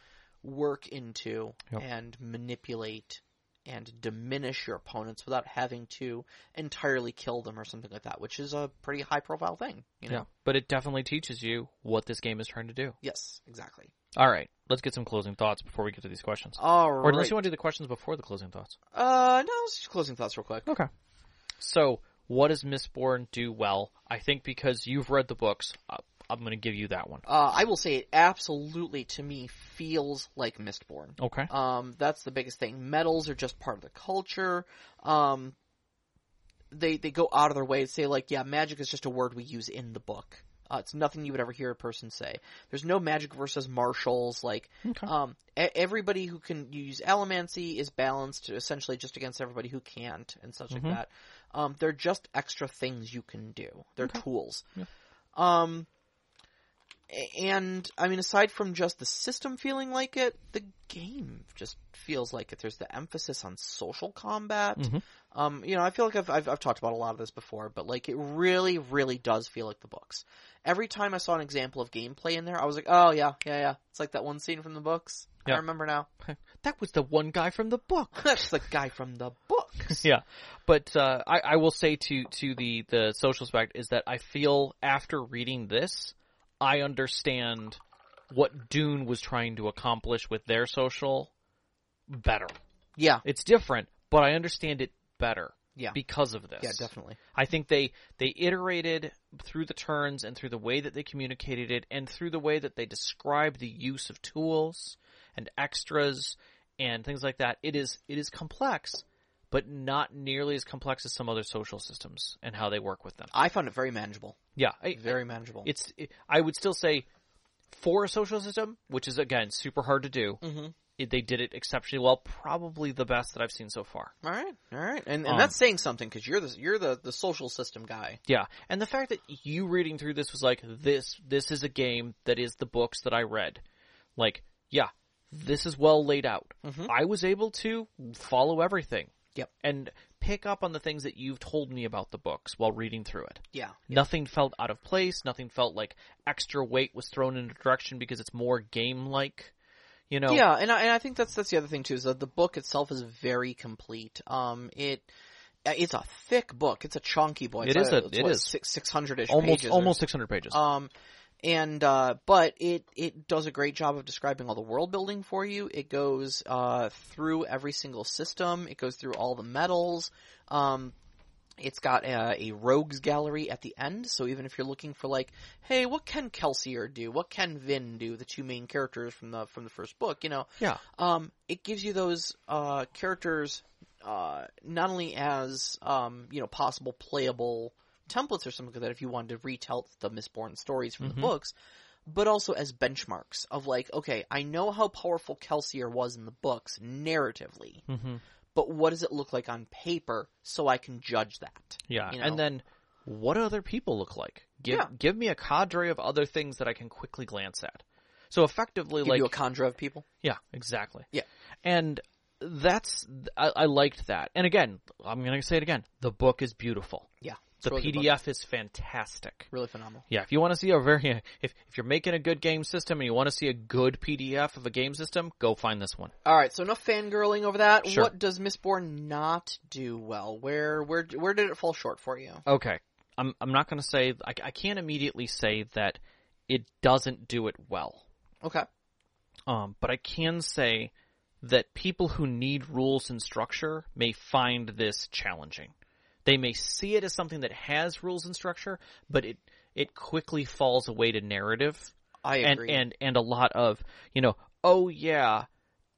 work into Yep. and manipulate and diminish your opponents without having to entirely kill them or something like that, which is a pretty high profile thing. You know? Yeah. But it definitely teaches you what this game is trying to do. Yes, exactly. All right. Let's get some closing thoughts before we get to these questions. All Or right. unless you want to do the questions before the closing thoughts. Uh, no, let's just closing thoughts real quick. Okay. So, what does Mistborn do well? I think because you've read the books, uh, I'm going to give you that one. Uh, I will say it absolutely to me feels like Mistborn. Okay. Um, that's the biggest thing. Metals are just part of the culture. Um, they they go out of their way to say like, yeah, magic is just a word we use in the book. Uh, it's nothing you would ever hear a person say. There's no magic versus martials. Like, Okay. um, everybody who can use allomancy is balanced essentially just against everybody who can't and such Mhm. like that. Um, they're just extra things you can do. They're Okay. tools. Yeah. Um, and I mean, aside from just the system feeling like it, the game just feels like it. There's the emphasis on social combat. Mhm. Um, you know, I feel like I've, I've I've talked about a lot of this before, but like it really, really does feel like the books. Every time I saw an example of gameplay in there, I was like, oh yeah, yeah, yeah. It's like that one scene from the books. I remember now. [LAUGHS] That was the one guy from the book. [LAUGHS] That's the guy from the books. [LAUGHS] yeah, but uh, I, I will say to to the the social aspect is that I feel after reading this, I understand what Dune was trying to accomplish with their social better. Yeah, It's different, but I understand it better yeah, because of this. yeah, definitely. I think they they iterated through the turns and through the way that they communicated it and through the way that they described the use of tools and extras and things like that. It is it is complex, but not nearly as complex as some other social systems and how they work with them. I found it very manageable. Yeah, I, Very manageable. it's it, I would still say for a social system, which is again super hard to do, mm-hmm. it, they did it exceptionally well. Probably the best that I've seen so far. All right, all right, and and Um, that's saying something because you're the you're the the social system guy. Yeah, and the fact that you reading through this was like this this is a game that is the books that I read. Like, yeah, this is well laid out. Mhm. I was able to follow everything. Yep. And pick up on the things that you've told me about the books while reading through it. Yeah, Nothing felt out of place, nothing felt like extra weight was thrown in a direction because it's more game like. You know? Yeah, and I, and I think that's that's the other thing too is that the book itself is very complete. Um, it it's a thick book. It's a chunky book. It It's is a- it's it what, is. six hundred ish Almost pages almost six hundred pages. Um, and uh, but it it does a great job of describing all the world building for you. It goes uh, through every single system. It goes through all the metals. Um, it's got a, a rogues gallery at the end, so even if you're looking for like, hey, what can Kelsier do? What can Vin do? The two main characters from the from the first book, you know, yeah. um, it gives you those uh, characters uh, not only as um, you know possible playable templates or something like that if you wanted to retell the Mistborn stories from Mhm. the books, but also as benchmarks of like, okay, I know how powerful Kelsier was in the books narratively, hmm but what does it look like on paper so I can judge that? Yeah, you know? and then what do other people look like? Give Yeah. give me a cadre of other things that I can quickly glance at. So effectively, Give like you a conjure of people. yeah, exactly. Yeah. and that's I, I liked that. And again, I'm gonna say it again. The book is beautiful. Yeah, The. PDF is fantastic. really phenomenal. Yeah, if you want to see a very [LAUGHS] if if you're making a good game system and you want to see a good PDF of a game system, go find this one. All right, so enough fangirling over that. Sure. What does Mistborn not do well? Where where where did it fall short for you? Okay. I'm I'm not going to say I, I can't immediately say that it doesn't do it well. Okay. Um, but I can say that people who need rules and structure may find this challenging. They may see it as something that has rules and structure, but it it quickly falls away to narrative I and agree. and and a lot of you know oh yeah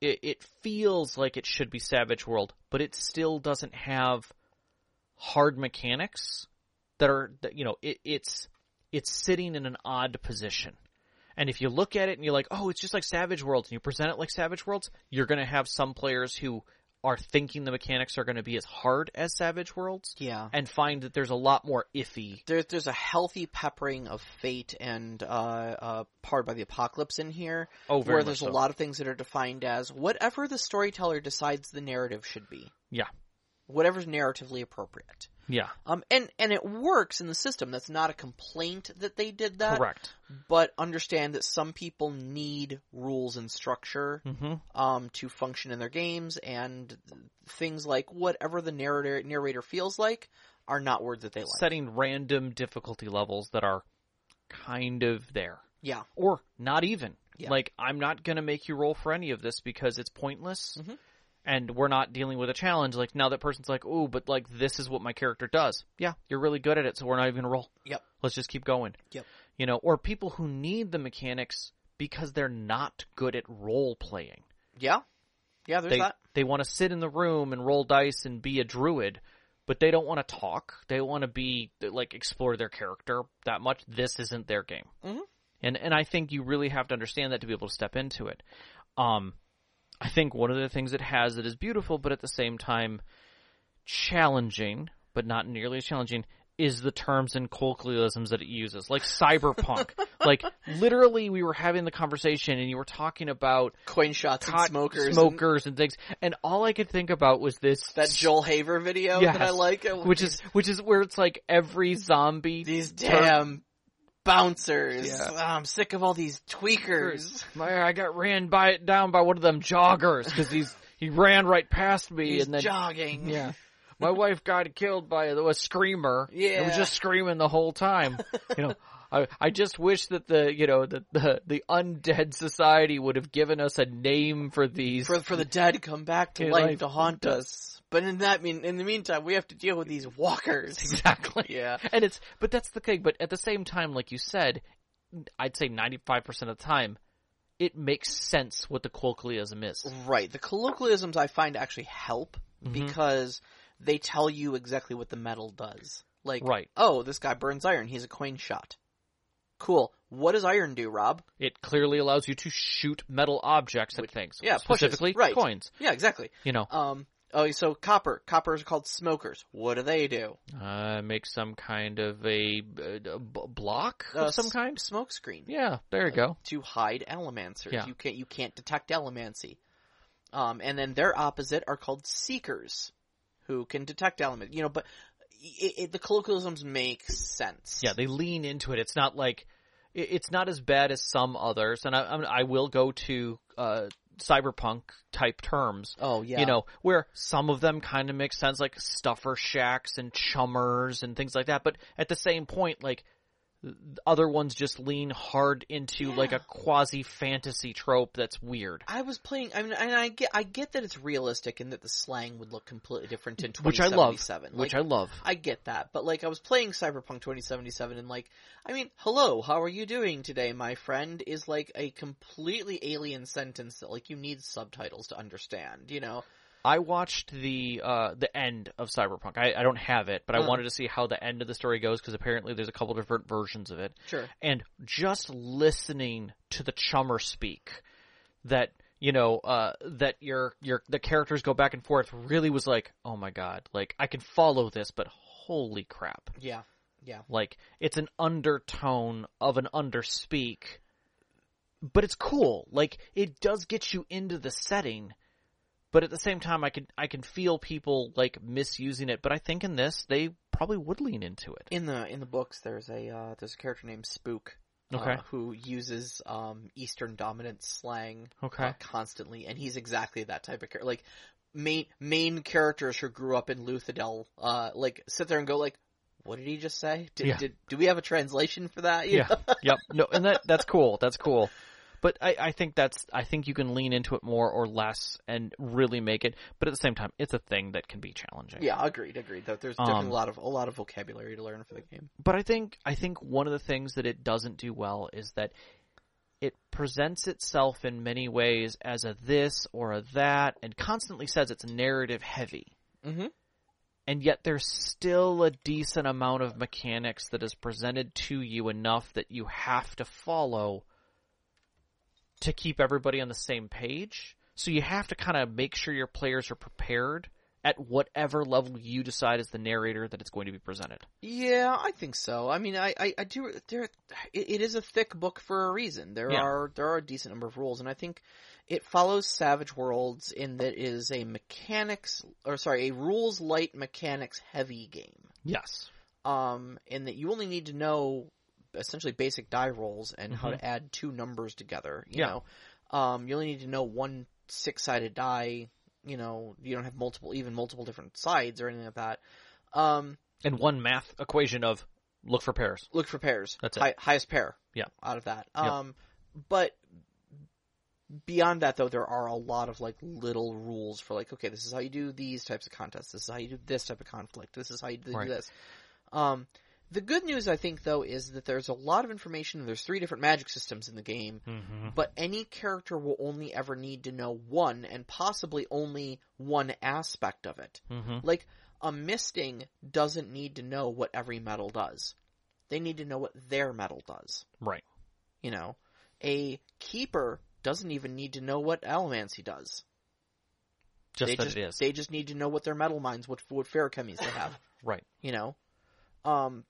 it, it feels like it should be savage world but it still doesn't have hard mechanics that are that, you know it, it's it's sitting in an odd position and if you look at it and you're like oh it's just like savage worlds and you present it like savage worlds you're going to have some players who are thinking the mechanics are going to be as hard as savage worlds yeah. and find that there's a lot more iffy There's there's a healthy peppering of fate and uh, uh, powered by the apocalypse in here, oh very where there's so. a lot of things that are defined as whatever the storyteller decides the narrative should be, yeah whatever's narratively appropriate. Yeah, Um, and and it works in the system. That's not a complaint that they did that. correct. But understand that some people need rules and structure hmm um, to function in their games, and things like whatever the narrator narrator feels like are not words that they like. Setting random difficulty levels that are kind of there. yeah, or not even. Yeah. Like I'm not gonna make you roll for any of this because it's pointless, Mhm. And we're not dealing with a challenge. Like now that person's like, "Oh, but like this is what my character does." Yeah, you're really good at it, so we're not even gonna roll. Yep. Let's just keep going. Yep. You know, or people who need the mechanics because they're not good at role playing. yeah, yeah. There's They that. they want to sit in the room and roll dice and be a druid, but they don't want to talk. They want to be like explore their character that much. This isn't their game. Mhm. And and I think you really have to understand that to be able to step into it. Um, I think one of the things it has that is beautiful, but at the same time challenging, but not nearly as challenging, is the terms and colloquialisms that it uses, like cyberpunk. [LAUGHS] like literally, we were having the conversation, and you were talking about Coin shots and cot- smokers. and smokers and things, and all I could think about was this that Joel Haver video Yes. that I like, which is which is where it's like every zombie these damn bouncers. Yeah. Ah, I'm sick of all these tweakers. My, I got ran by down by one of them joggers because he's [LAUGHS] he ran right past me He's and then jogging. yeah. [LAUGHS] My wife got killed by a, screamer. It Yeah. was just screaming the whole time. You know, [LAUGHS] I I just wish that the you know the the, the undead society would have given us a name for these. For for the dead to come back to life life to haunt us. But in that mean in the meantime we have to deal with these walkers. exactly. [LAUGHS] yeah. And it's but that's the thing. But at the same time, like you said, I'd say ninety five percent of the time, it makes sense what the colloquialism is. Right. The colloquialisms I find actually help Mhm. because they tell you exactly what the metal does. Like, Right. oh, this guy burns iron. He's a coin shot. Cool. What does iron do, Rob? It clearly allows you to shoot metal objects at Which- things. yeah, pushes, specifically right. coins. Yeah, exactly. You know, Um. Oh, so copper. Coppers are called smokers. What do they do? uh, make some kind of a, uh, b- block Uh, of some kind. Smoke screen. Yeah, there you go. to hide allomancers. Yeah. You can't you can't detect allomancy. Um, and then their opposite are called seekers, who can detect element. You know, but it, it, the colloquialisms make sense. Yeah, they lean into it. It's not like it- it's not as bad as some others, and I, I will go to uh, cyberpunk type terms. Oh yeah. You know, where some of them kind of make sense, like stuffer shacks and chummers and things like that. But at the same point, like other ones just lean hard into like a quasi fantasy trope that's weird. I was playing. I mean, and I get I get that it's realistic and that the slang would look completely different in Which I love. 2077. Which I love. I get that, but like I was playing Cyberpunk 2077 and like, I mean, hello, how are you doing today, my friend? Is like a completely alien sentence that like you need subtitles to understand, you know? I watched the uh, the end of Cyberpunk. I, I don't have it, but I Uh. wanted to see how the end of the story goes because apparently there's a couple different versions of it. Sure. and just listening to the chummer speak that you know uh that your your the characters go back and forth really was like oh my god like i can follow this but holy crap Yeah. Yeah. like it's an undertone of an underspeak but it's cool like it does get you into the setting but at the same time i can i can feel people like misusing it but i think in this they probably would lean into it In the in the books, there's a uh, there's a character named Spook. uh, Okay. who uses um, Eastern dominant slang Okay. uh, constantly, and he's exactly that type of character. Like main main characters who grew up in Luthadel, uh, like sit there and go like, "What did he just say? Did, Yeah. did do we have a translation for that?" You yeah know? [LAUGHS] yep no and that that's cool that's cool but I, I think that's I think you can lean into it more or less and really make it but at the same time it's a thing that can be challenging Yeah, agreed, agreed. That there's Um, a lot of a lot of vocabulary to learn for the game. but I think I think one of the things that it doesn't do well is that it presents itself in many ways as a this or a that and constantly says it's narrative heavy Mm-hmm. and yet there's still a decent amount of mechanics that is presented to you enough that you have to follow to keep everybody on the same page. So you have to kind of make sure your players are prepared at whatever level you decide as the narrator that it's going to be presented. Yeah, I think so. I mean, I, I, I do. There, it, it is a thick book for a reason. There Yeah. are there are a decent number of rules, and I think It follows Savage Worlds in that it is a mechanics, or sorry, a rules light mechanics heavy game. Yes. Um, in that you only need to know essentially basic die rolls and how to add two numbers together. You Yeah. know, um, you only need to know one six sided die. You know, you don't have multiple, even multiple different sides or anything like that. Um, And one math equation of look for pairs. look for pairs. That's it. Hi- highest pair. Yeah. Out of that. Um, but beyond that though, there are a lot of like little rules for like, okay, this is how you do these types of contests. This is how you do this type of conflict. This is how you do Right. this. Um, the good news, I think, though, is that there's a lot of information. There's three different magic systems in the game, Mm-hmm. but any character will only ever need to know one, and possibly only one aspect of it. Mm-hmm. Like, a misting doesn't need to know what every metal does. They need to know what their metal does. Right. You know, a keeper doesn't even need to know what allomancy does. Just they that just it is. they just need to know what their metalminds, what what Feruchemies they have. [LAUGHS] Right. You know, um,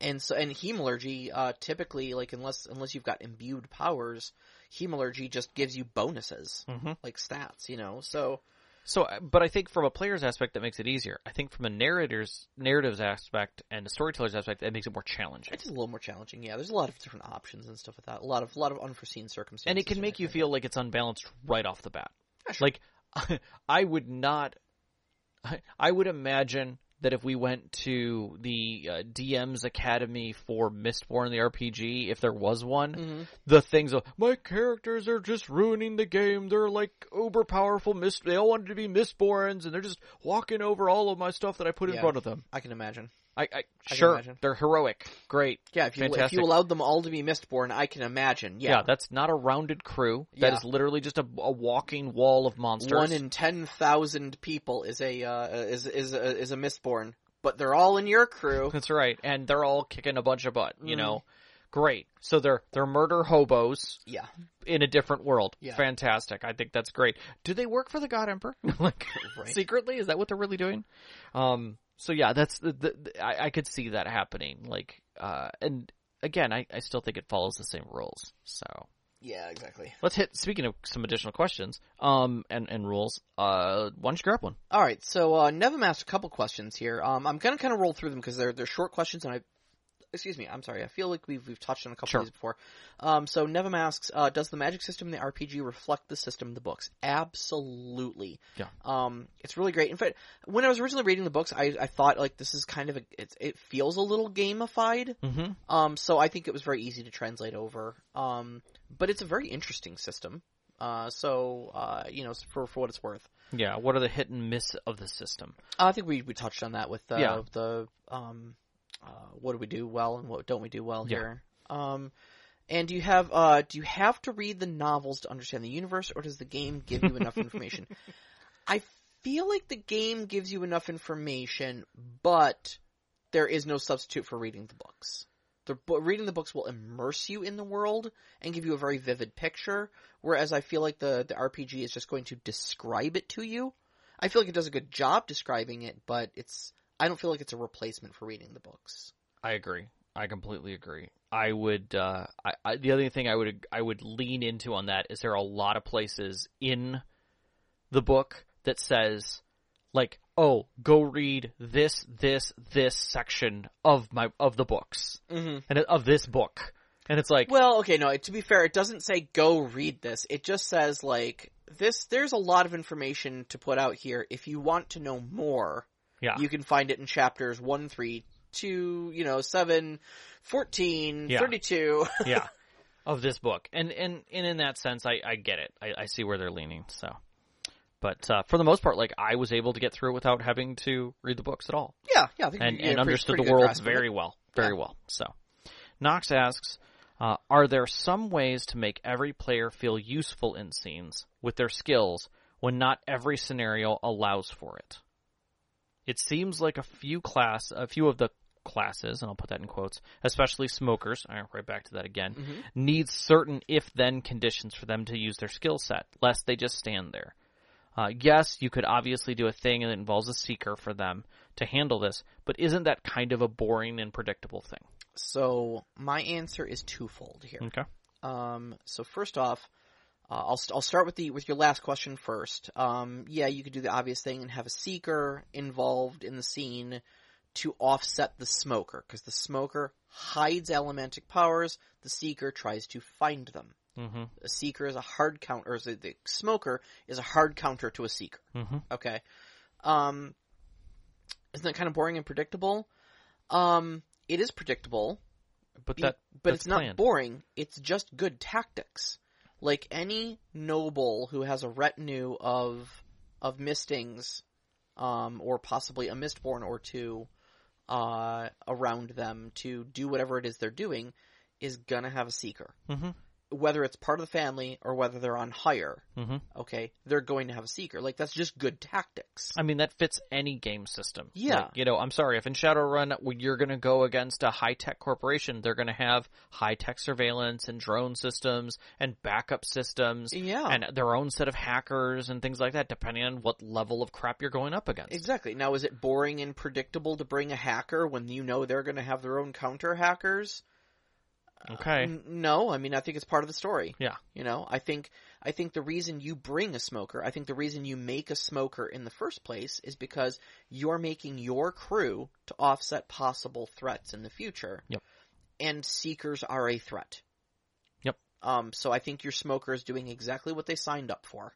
and so and hemalurgy uh, typically like unless unless you've got imbued powers, hemalurgy just gives you bonuses Mm-hmm. like stats. You know, so So, uh, but I think from a player's aspect, that makes it easier. I think from a narrator's narratives aspect and a storyteller's aspect, that makes it more challenging. it's a little more challenging. Yeah, there's a lot of different options and stuff like that. A lot of a lot of unforeseen circumstances, And it can make you feel like it's unbalanced right off the bat. Yeah, sure. Like, [LAUGHS] I would not. I- [LAUGHS] I would imagine that if we went to the uh, DM's Academy for Mistborn the RPG, if there was one, Mhm. the things of my characters are just ruining the game. They're like uber powerful mist. They all wanted to be Mistborns, and they're just walking over all of my stuff that I put in front of them. I can imagine. I, I, can sure they're heroic, great. Yeah, if you if you allowed them all to be Mistborn, I can imagine. Yeah. Yeah, that's not a rounded crew. That Yeah. is literally just a, a walking wall of monsters. one in ten thousand people is a uh, is is a, is a Mistborn, but they're all in your crew. [LAUGHS] That's right, and they're all kicking a bunch of butt. You Mhm. know, great. So they're they're murder hobos Yeah, in a different world. Yeah. Fantastic. I think that's great. Do they work for the God Emperor? [LAUGHS] like Right. secretly? Is that what they're really doing? Um. So yeah, that's the, the, the I, I could see that happening. Like, uh, and again, I, I still think it follows the same rules. So yeah, exactly. let's hit. Speaking of some additional questions, um, and and rules, uh, why don't you grab one? All right, so uh, Nevim asked a couple questions here. Um, I'm gonna kind of roll through them because they're they're short questions, and I, excuse me, I'm sorry. I feel like we've we've touched on a couple Sure. of these before. Um, so Nevim asks, uh, does the magic system in the RPG reflect the system in the books? Absolutely. Yeah. Um, it's really great. In fact, when I was originally reading the books, I I thought like this is kind of a it, it feels a little gamified. Mm-hmm. Um, so I think it was very easy to translate over. Um, but it's a very interesting system. Uh, so uh, you know, for for what it's worth. Yeah. What are the hit and miss of the system? I think we, we touched on that with uh, Yeah. the um, uh, what do we do well and what don't we do well Yeah. here. Um, and do you have uh, do you have to read the novels to understand the universe, or does the game give you enough information? [LAUGHS] I feel like the game gives you enough information, but there is no substitute for reading the books. The reading the books will immerse you in the world and give you a very vivid picture, whereas I feel like the the RPG is just going to describe it to you. I feel like it does a good job describing it, but it's I don't feel like it's a replacement for reading the books. I agree. I completely agree. I would. Uh, I, I, the other thing I would I would lean into on that is there are a lot of places in the book that says like, oh, go read this this this section of my of the books Mm-hmm. and of this book, and it's like, Well, okay, no. To be fair, it doesn't say go read this. It just says like this. There's a lot of information to put out here. If you want to know more, yeah, you can find it in chapters one, three, two, you know, seven, 14, Yeah. 32. [LAUGHS] yeah, of this book, and and and in that sense, I I get it. I, I see where they're leaning. So. But uh, for the most part, like I was able to get through it without having to read the books at all. yeah, yeah. I think and, and pretty- understood pretty the world grasp of it. very well, very Yeah. well. So, Knox asks, uh, "Are there some ways to make every player feel useful in scenes with their skills when not every scenario allows for it? It seems like a few class, a few of the classes, and I'll put that in quotes, especially smokers. All right, back to that again. Mhm. Need certain if-then conditions for them to use their skill set, lest they just stand there." Uh, yes, you could obviously do a thing that involves a seeker for them to handle this, but isn't that kind of a boring and predictable thing? So my answer is twofold here. Okay. Um, so first off, Uh, I'll I'll start with the with your last question first. Um, yeah, you could do the obvious thing and have a seeker involved in the scene to offset the smoker, because the smoker hides allomantic powers. The seeker tries to find them. Mm-hmm. A seeker is a hard counter, or the, the smoker is a hard counter to a seeker. Mm-hmm. Okay. Um, isn't that kind of boring and predictable? Um, it is predictable, But be- that but that's it's not boring. It's just good tactics. Like any noble who has a retinue of of mistings, um, or possibly a mistborn or two, uh, around them to do whatever it is they're doing, is gonna have a seeker. Mm-hmm. Whether it's part of the family or whether they're on hire, Mm-hmm. okay, they're going to have a seeker. Like that's just good tactics. I mean, that fits any game system. Yeah. Like, you know, I'm sorry, if in Shadowrun you're going to go against a high tech corporation, they're going to have high tech surveillance and drone systems and backup systems Yeah. and their own set of hackers and things like that, depending on what level of crap you're going up against. Exactly. Now, is it boring and predictable to bring a hacker when you know they're going to have their own counter hackers? Okay. N- no, I mean I think it's part of the story. Yeah. You know, I think I think the reason you bring a smoker, I think the reason you make a smoker in the first place is because you're making your crew to offset possible threats in the future. Yep. And seekers are a threat. Yep. Um so I think your smoker is doing exactly what they signed up for.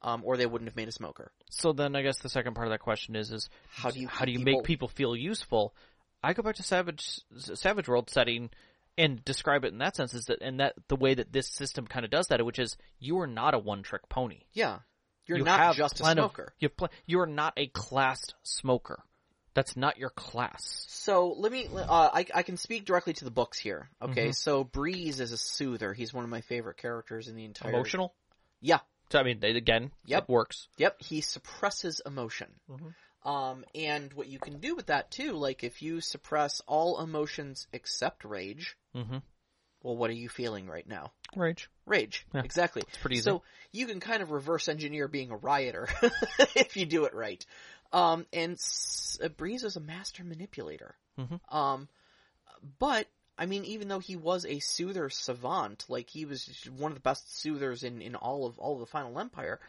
Um or they wouldn't have made a smoker. So then I guess the second part of that question is is How do you how do you keep make people feel useful? I go back to Savage Savage World setting and describe it in that sense is that and that the way that this system kind of does that, which is you are not a one trick pony. Yeah. You're you not have just a plenty of- smoker. you have pl- you are not a classed smoker. That's not your class. So let me. Uh, I I can speak directly to the books here. Okay, Mhm. so Breeze is a soother. He's one of my favorite characters in the entire. Emotional. Yeah. So I mean, they, again, Yep. it works. Yep. He suppresses emotion. Mhm. Um, and what you can do with that too, like if you suppress all emotions except rage, Mm-hmm. well, what are you feeling right now? Rage. Rage. Yeah. Exactly. It's pretty easy. So you can kind of reverse engineer being a rioter [LAUGHS] if you do it right. Um, and Breeze is a master manipulator. Mhm. Um, but I mean, even though he was a soother savant, like he was one of the best soothers in, in all of all of the Final Empire,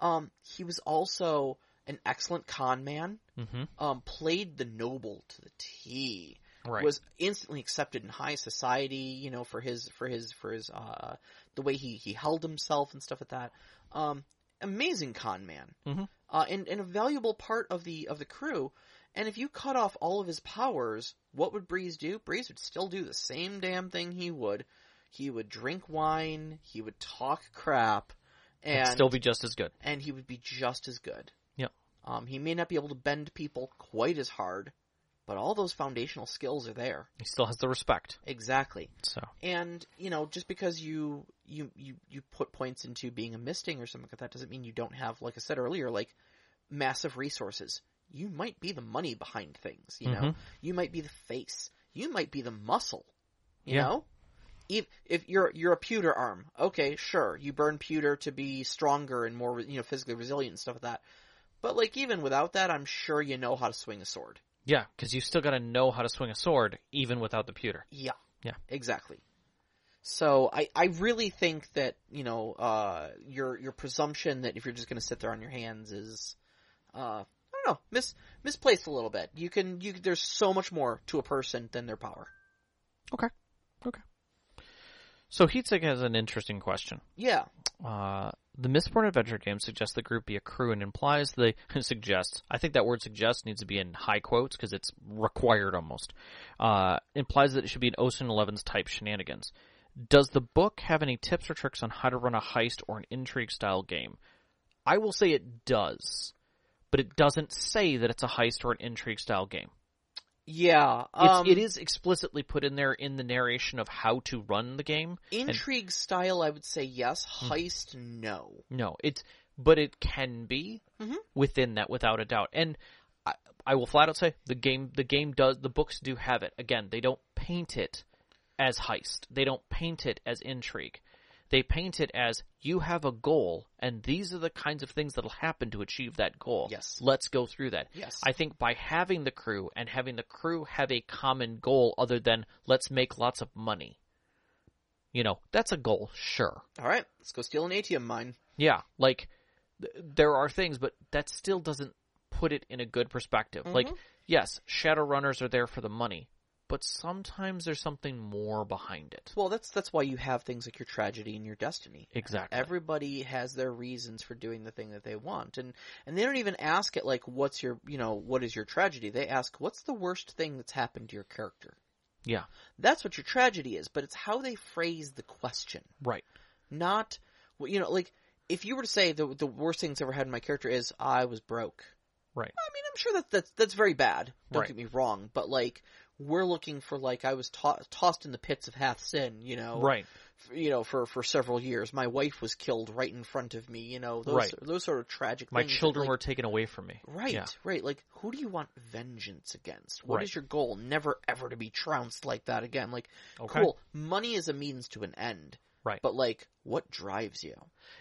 um, he was also an excellent con man. mm-hmm. Um, played the noble to the T Right. was instantly accepted in high society, you know, for his for his for his uh the way he he held himself and stuff like that. Um amazing con man. Mhm. Uh and, and a valuable part of the of the crew. And if you cut off all of his powers, what would Breeze do? Breeze would still do the same damn thing he would. He would drink wine, he would talk crap, and It'd and still be just as good. and he would be just as good. Um, he may not be able to bend people quite as hard, but all those foundational skills are there. He still has the respect. Exactly. So And, you know, just because you, you, you, you put points into being a misting or something like that doesn't mean you don't have, like I said earlier, like massive resources. You might be the money behind things, you know? Mhm. You might be the face. You might be the muscle. You Yeah. know? If, if you're, you're a pewter arm, okay, sure, you burn pewter to be stronger and more, you know, physically resilient and stuff like that. But like even without that, I'm sure you know how to swing a sword. yeah, because you still got to know how to swing a sword even without the pewter. Yeah. Yeah. Exactly. So I, I really think that, you know, uh, your, your presumption that if you're just gonna sit there on your hands is, uh, I don't know, mis, misplaced a little bit. You can, you, there's so much more to a person than their power. Okay. So Heatsig has an interesting question. Yeah. Uh, the Mistborn adventure game suggests the group be a crew and implies the [LAUGHS] suggests. I think that word suggests needs to be in high quotes because it's required almost. Uh, implies that it should be an Ocean Eleven's type shenanigans. Does the book have any tips or tricks on how to run a heist or an intrigue style game? I will say it does, but it doesn't say that it's a heist or an intrigue style game. Yeah. Um, it is explicitly put in there in the narration of how to run the game. intrigue style, I would say yes. Hmm. Heist, no. No, it's but it can be Mhm. within that without a doubt. And I, I will flat out say the game the game does the books do have it. Again, they don't paint it as heist. They don't paint it as intrigue. They paint it as you have a goal and these are the kinds of things that'll happen to achieve that goal. Yes. Let's go through that. Yes. I think by having the crew and having the crew have a common goal other than let's make lots of money. You know, that's a goal, sure. All right, let's go steal an atium mine. Yeah, like th- there are things, but that still doesn't put it in a good perspective. Like, mm-hmm. yes, shadow runners are there for the money, but sometimes there's something more behind it. Well, that's that's why you have things like your tragedy and your destiny. Exactly. Everybody has their reasons for doing the thing that they want, and and they don't even ask it like, "What's your, you know, what is your tragedy?" They ask, "What's the worst thing that's happened to your character?" yeah, That's what your tragedy is, but it's how they phrase the question, right. not, you know, like if you were to say the the worst things I ever had in my character is I was broke. Right. I mean, I'm sure that that's that's very bad. Don't Right. get me wrong, but like we're looking for like I was to- tossed in the pits of Hathsin, you know, Right. f- you know, for for several years. My wife was killed right in front of me, you know, those Right. those sort of tragic. My things that, children like, were taken away from me. right, Yeah. right. Like, who do you want vengeance against? What is Right. your goal? Never ever to be trounced like that again. Like, Okay. cool. Money is a means to an end, Right. but like, what drives you?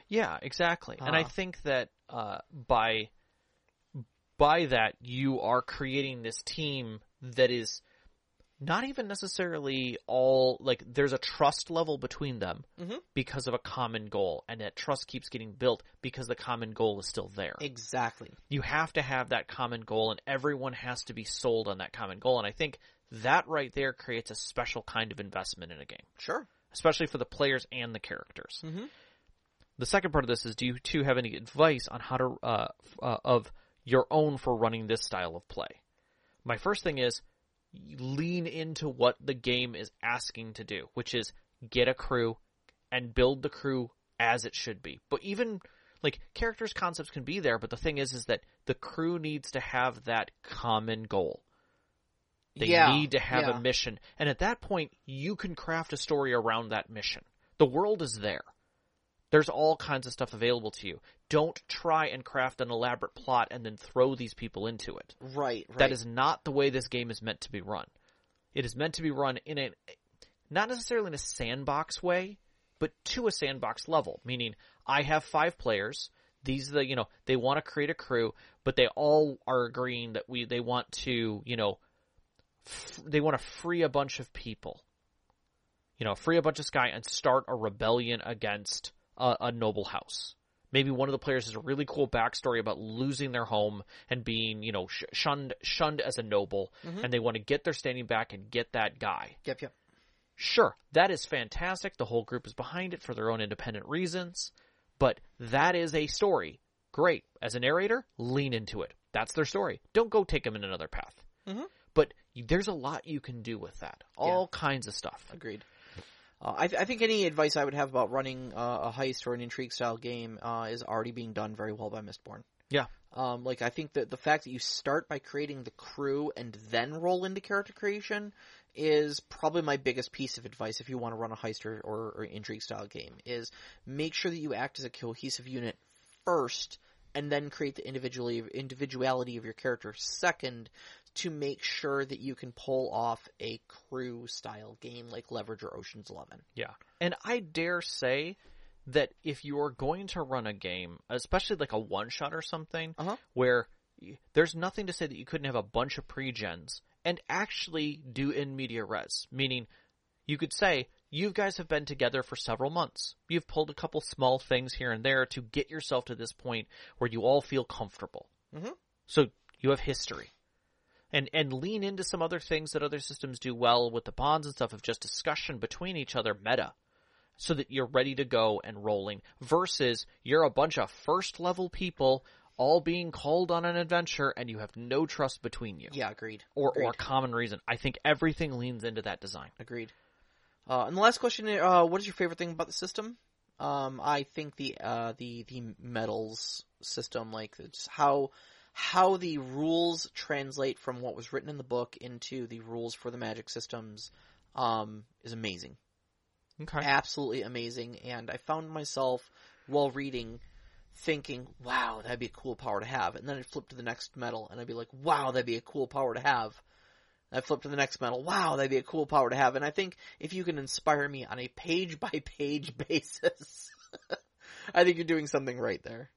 Yeah, exactly. And I Uh. think that uh, by by that you are creating this team that is not even necessarily all like there's a trust level between them Mhm. because of a common goal, and that trust keeps getting built because the common goal is still there. Exactly. you have to have that common goal, and everyone has to be sold on that common goal. And I think that right there creates a special kind of investment in a game, Sure. especially for the players and the characters. Mhm. The second part of this is: Do you two have any advice on how to uh, uh, of your own for running this style of play? My first thing is lean into what the game is asking to do, which is get a crew and build the crew as it should be. But even like characters concepts can be there, but the thing is is that the crew needs to have that common goal. They Yeah, need to have yeah. a mission. And at that point, you can craft a story around that mission. The world is there. There's all kinds of stuff available to you. Don't try and craft an elaborate plot and then throw these people into it. Right. Right. That is not the way this game is meant to be run. It is meant to be run in a not necessarily in a sandbox way, but to a sandbox level. Meaning, I have five players. These are the you know they want to create a crew, but they all are agreeing that we they want to you know f- they want to free a bunch of people. You know, free a bunch of skaa and start a rebellion against a, a noble house. Maybe one of the players has a really cool backstory about losing their home and being, you know, sh- shunned shunned as a noble, and they want to get their standing back and get that guy. Yep. Yep. Sure, that is fantastic. The whole group is behind it for their own independent reasons, but that is a story. Great. As a narrator, lean into it. That's their story. Don't go take them in another path. Mhm. But there's a lot you can do with that. All kinds of stuff. Agreed. Uh, I, th- I think any advice I would have about running uh, a heist or an intrigue style game uh, is already being done very well by Mistborn. Yeah. Um, like I think that the fact that you start by creating the crew and then roll into character creation is probably my biggest piece of advice if you want to run a heist or, or, or intrigue style game. Is make sure that you act as a cohesive unit first, and then create the individually individuality of your character second, to make sure that you can pull off a crew style game like Leverage or Ocean's Eleven. Yeah. And I dare say that if you're going to run a game, especially like a one shot or something, Uh-huh. where there's nothing to say that you couldn't have a bunch of pre-gens and actually do in media res, meaning you could say, you guys have been together for several months. You've pulled a couple small things here and there to get yourself to this point where you all feel comfortable. Mhm. So you have history. And, and lean into some other things that other systems do well with the bonds and stuff of just discussion between each other meta so that you're ready to go and rolling versus you're a bunch of first level people all being called on an adventure and you have no trust between you Yeah, agreed. or agreed. or common reason. I think everything leans into that design. Agreed. Uh, and the last question: uh, What is your favorite thing about the system? Um, I think the uh, the the metals system, like how how the rules translate from what was written in the book into the rules for the magic systems, um, is amazing. Okay. Absolutely amazing. And I found myself while reading thinking, wow, that'd be a cool power to have. And then I'd flip to the next metal and I'd be like, wow, that'd be a cool power to have. I flip to the next metal. Wow, that'd be a cool power to have. And I think if you can inspire me on a page by page [LAUGHS] basis, [LAUGHS] I think you're doing something right there.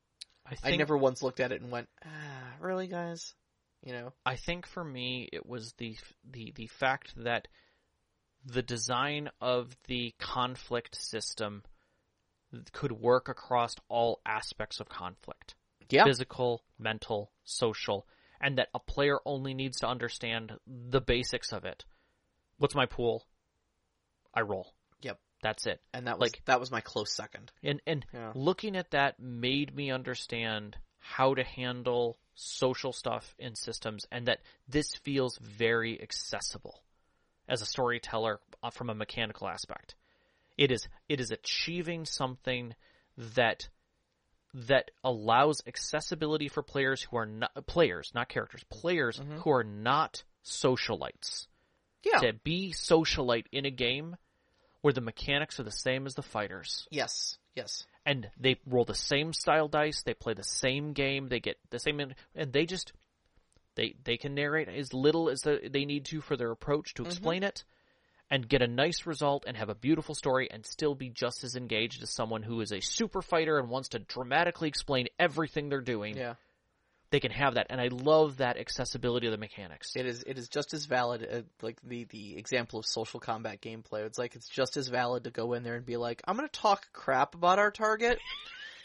I think I never once looked at it and went, ah, really, guys? You know? I think for me it was the the the fact that the design of the conflict system could work across all aspects of conflict Yeah. physical, mental, social, and that a player only needs to understand the basics of it. What's my pool? I roll. Yep. That's it. And that was Like- that was my close second. And and Yeah. looking at that made me understand how to handle social stuff in systems and that this feels very accessible as a storyteller uh, from a mechanical aspect. It is it is achieving something that that allows accessibility for players who are not players, not characters, players who are not socialites Yeah. to be socialite in a game where the mechanics are the same as the fighters Yes. Yes. and they roll the same style dice, they play the same game, they get the same, and they just they they can narrate as little as they need to for their approach to mm-hmm. explain it, and get a nice result and have a beautiful story and still be just as engaged as someone who is a super fighter and wants to dramatically explain everything they're doing. Yeah. They can have that, and I love that accessibility of the mechanics. It is it is just as valid uh, like the the example of social combat gameplay. It's like it's just as valid to go in there and be like, I'm gonna talk crap about our target,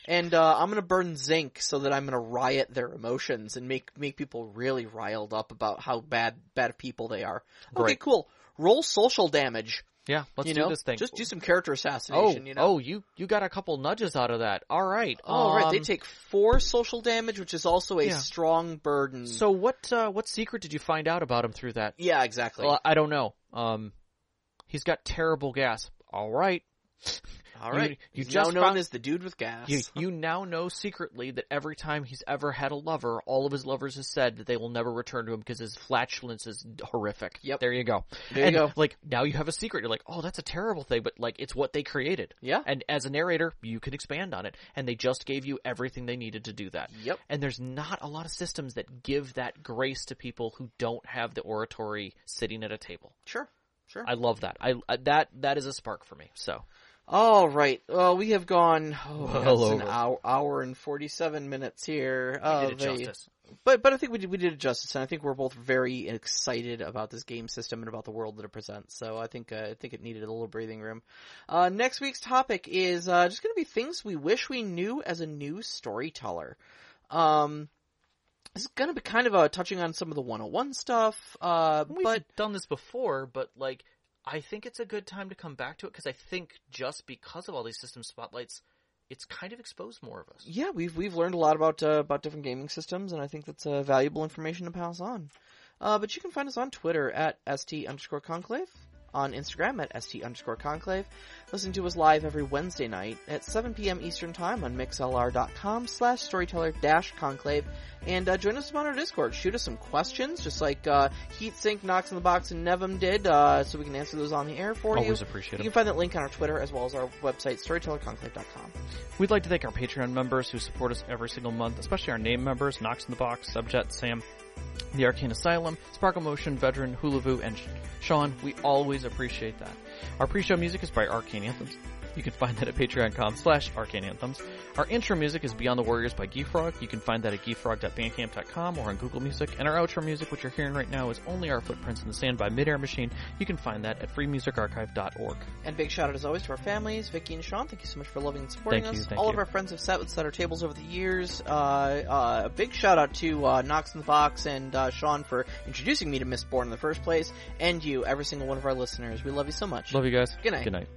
and uh, I'm gonna burn zinc so that I'm gonna riot their emotions and make make people really riled up about how bad bad people they are. Okay, cool. Roll social damage. Yeah, let's you do know, this thing. just do some character oh, assassination. you know. oh, you you got a couple nudges out of that. All right. Oh, right. They Um, take four social damage, which is also a Yeah. strong burden. So what uh, what secret did you find out about him through that? yeah, exactly. Well, I don't know. Um, he's got terrible gas. All right. All right. you- you He's just now known found- as the dude with gas. You you now know secretly that every time he's ever had a lover, all of his lovers have said that they will never return to him because his flatulence is horrific. Yep. There you go. There you go. Like now you have a secret. You're like, oh, that's a terrible thing, but like it's what they created. Yeah. And as a narrator, you can expand on it, and they just gave you everything they needed to do that. Yep. And there's not a lot of systems that give that grace to people who don't have the oratory sitting at a table. Sure. Sure. I love that. I that that is a spark for me. So All right. Well, we have gone oh, Well an hour, hour and forty-seven minutes here. we of did it a- But but I think we did we did it justice, and I think we're both very excited about this game system and about the world that it presents. So I think uh, I think it needed a little breathing room. Uh, next week's topic is uh, just going to be things we wish we knew as a new storyteller. Um, this is going to be kind of uh, touching on some of the 101 stuff, uh, We've but done this before, but like I think it's a good time to come back to it because I think just because of all these system spotlights, it's kind of exposed more of us. yeah, we've we've learned a lot about uh, about different gaming systems, and I think that's uh, valuable information to pass on. Uh, but you can find us on Twitter at st underscore conclave, on Instagram at st underscore conclave. Listen to us live every Wednesday night at 7 p.m. Eastern Time on mixlr.com slash storyteller dash conclave. And uh, join us on our Discord. Shoot us some questions, just like uh, Heatsink, Knox in the Box, and Nevum did, uh, so we can answer those on the air for you. Always appreciate it. You can find that link on our Twitter as well as our website, storytellerconclave.com. We'd like to thank our Patreon members who support us every single month, especially our name members, Knox in the Box, Subjet, Sam, The Arcane Asylum, Sparkle Motion, Veteran, Hulavu, and Sean. We always appreciate that. Our pre-show music is by Arcane Anthems. You can find that at patreon.com slash arcane anthems. Our intro music is Beyond the Warriors by Geefrog. You can find that at geefrog.bandcamp.com or on Google Music. And our outro music, which you're hearing right now, is Only Our Footprints in the Sand by Midair Machine. You can find that at freemusicarchive.org. And big shout out as always to our families, Vicky and Sean. Thank you so much for loving and supporting Thank you, us. thank All of our friends have sat with us at our tables over the years. Uh, uh, a big shout out to uh, Knox in the Box and uh, Sean for introducing me to Mistborn in the first place, and you, every single one of our listeners. We love you so much. Love you guys. Good night. Good night.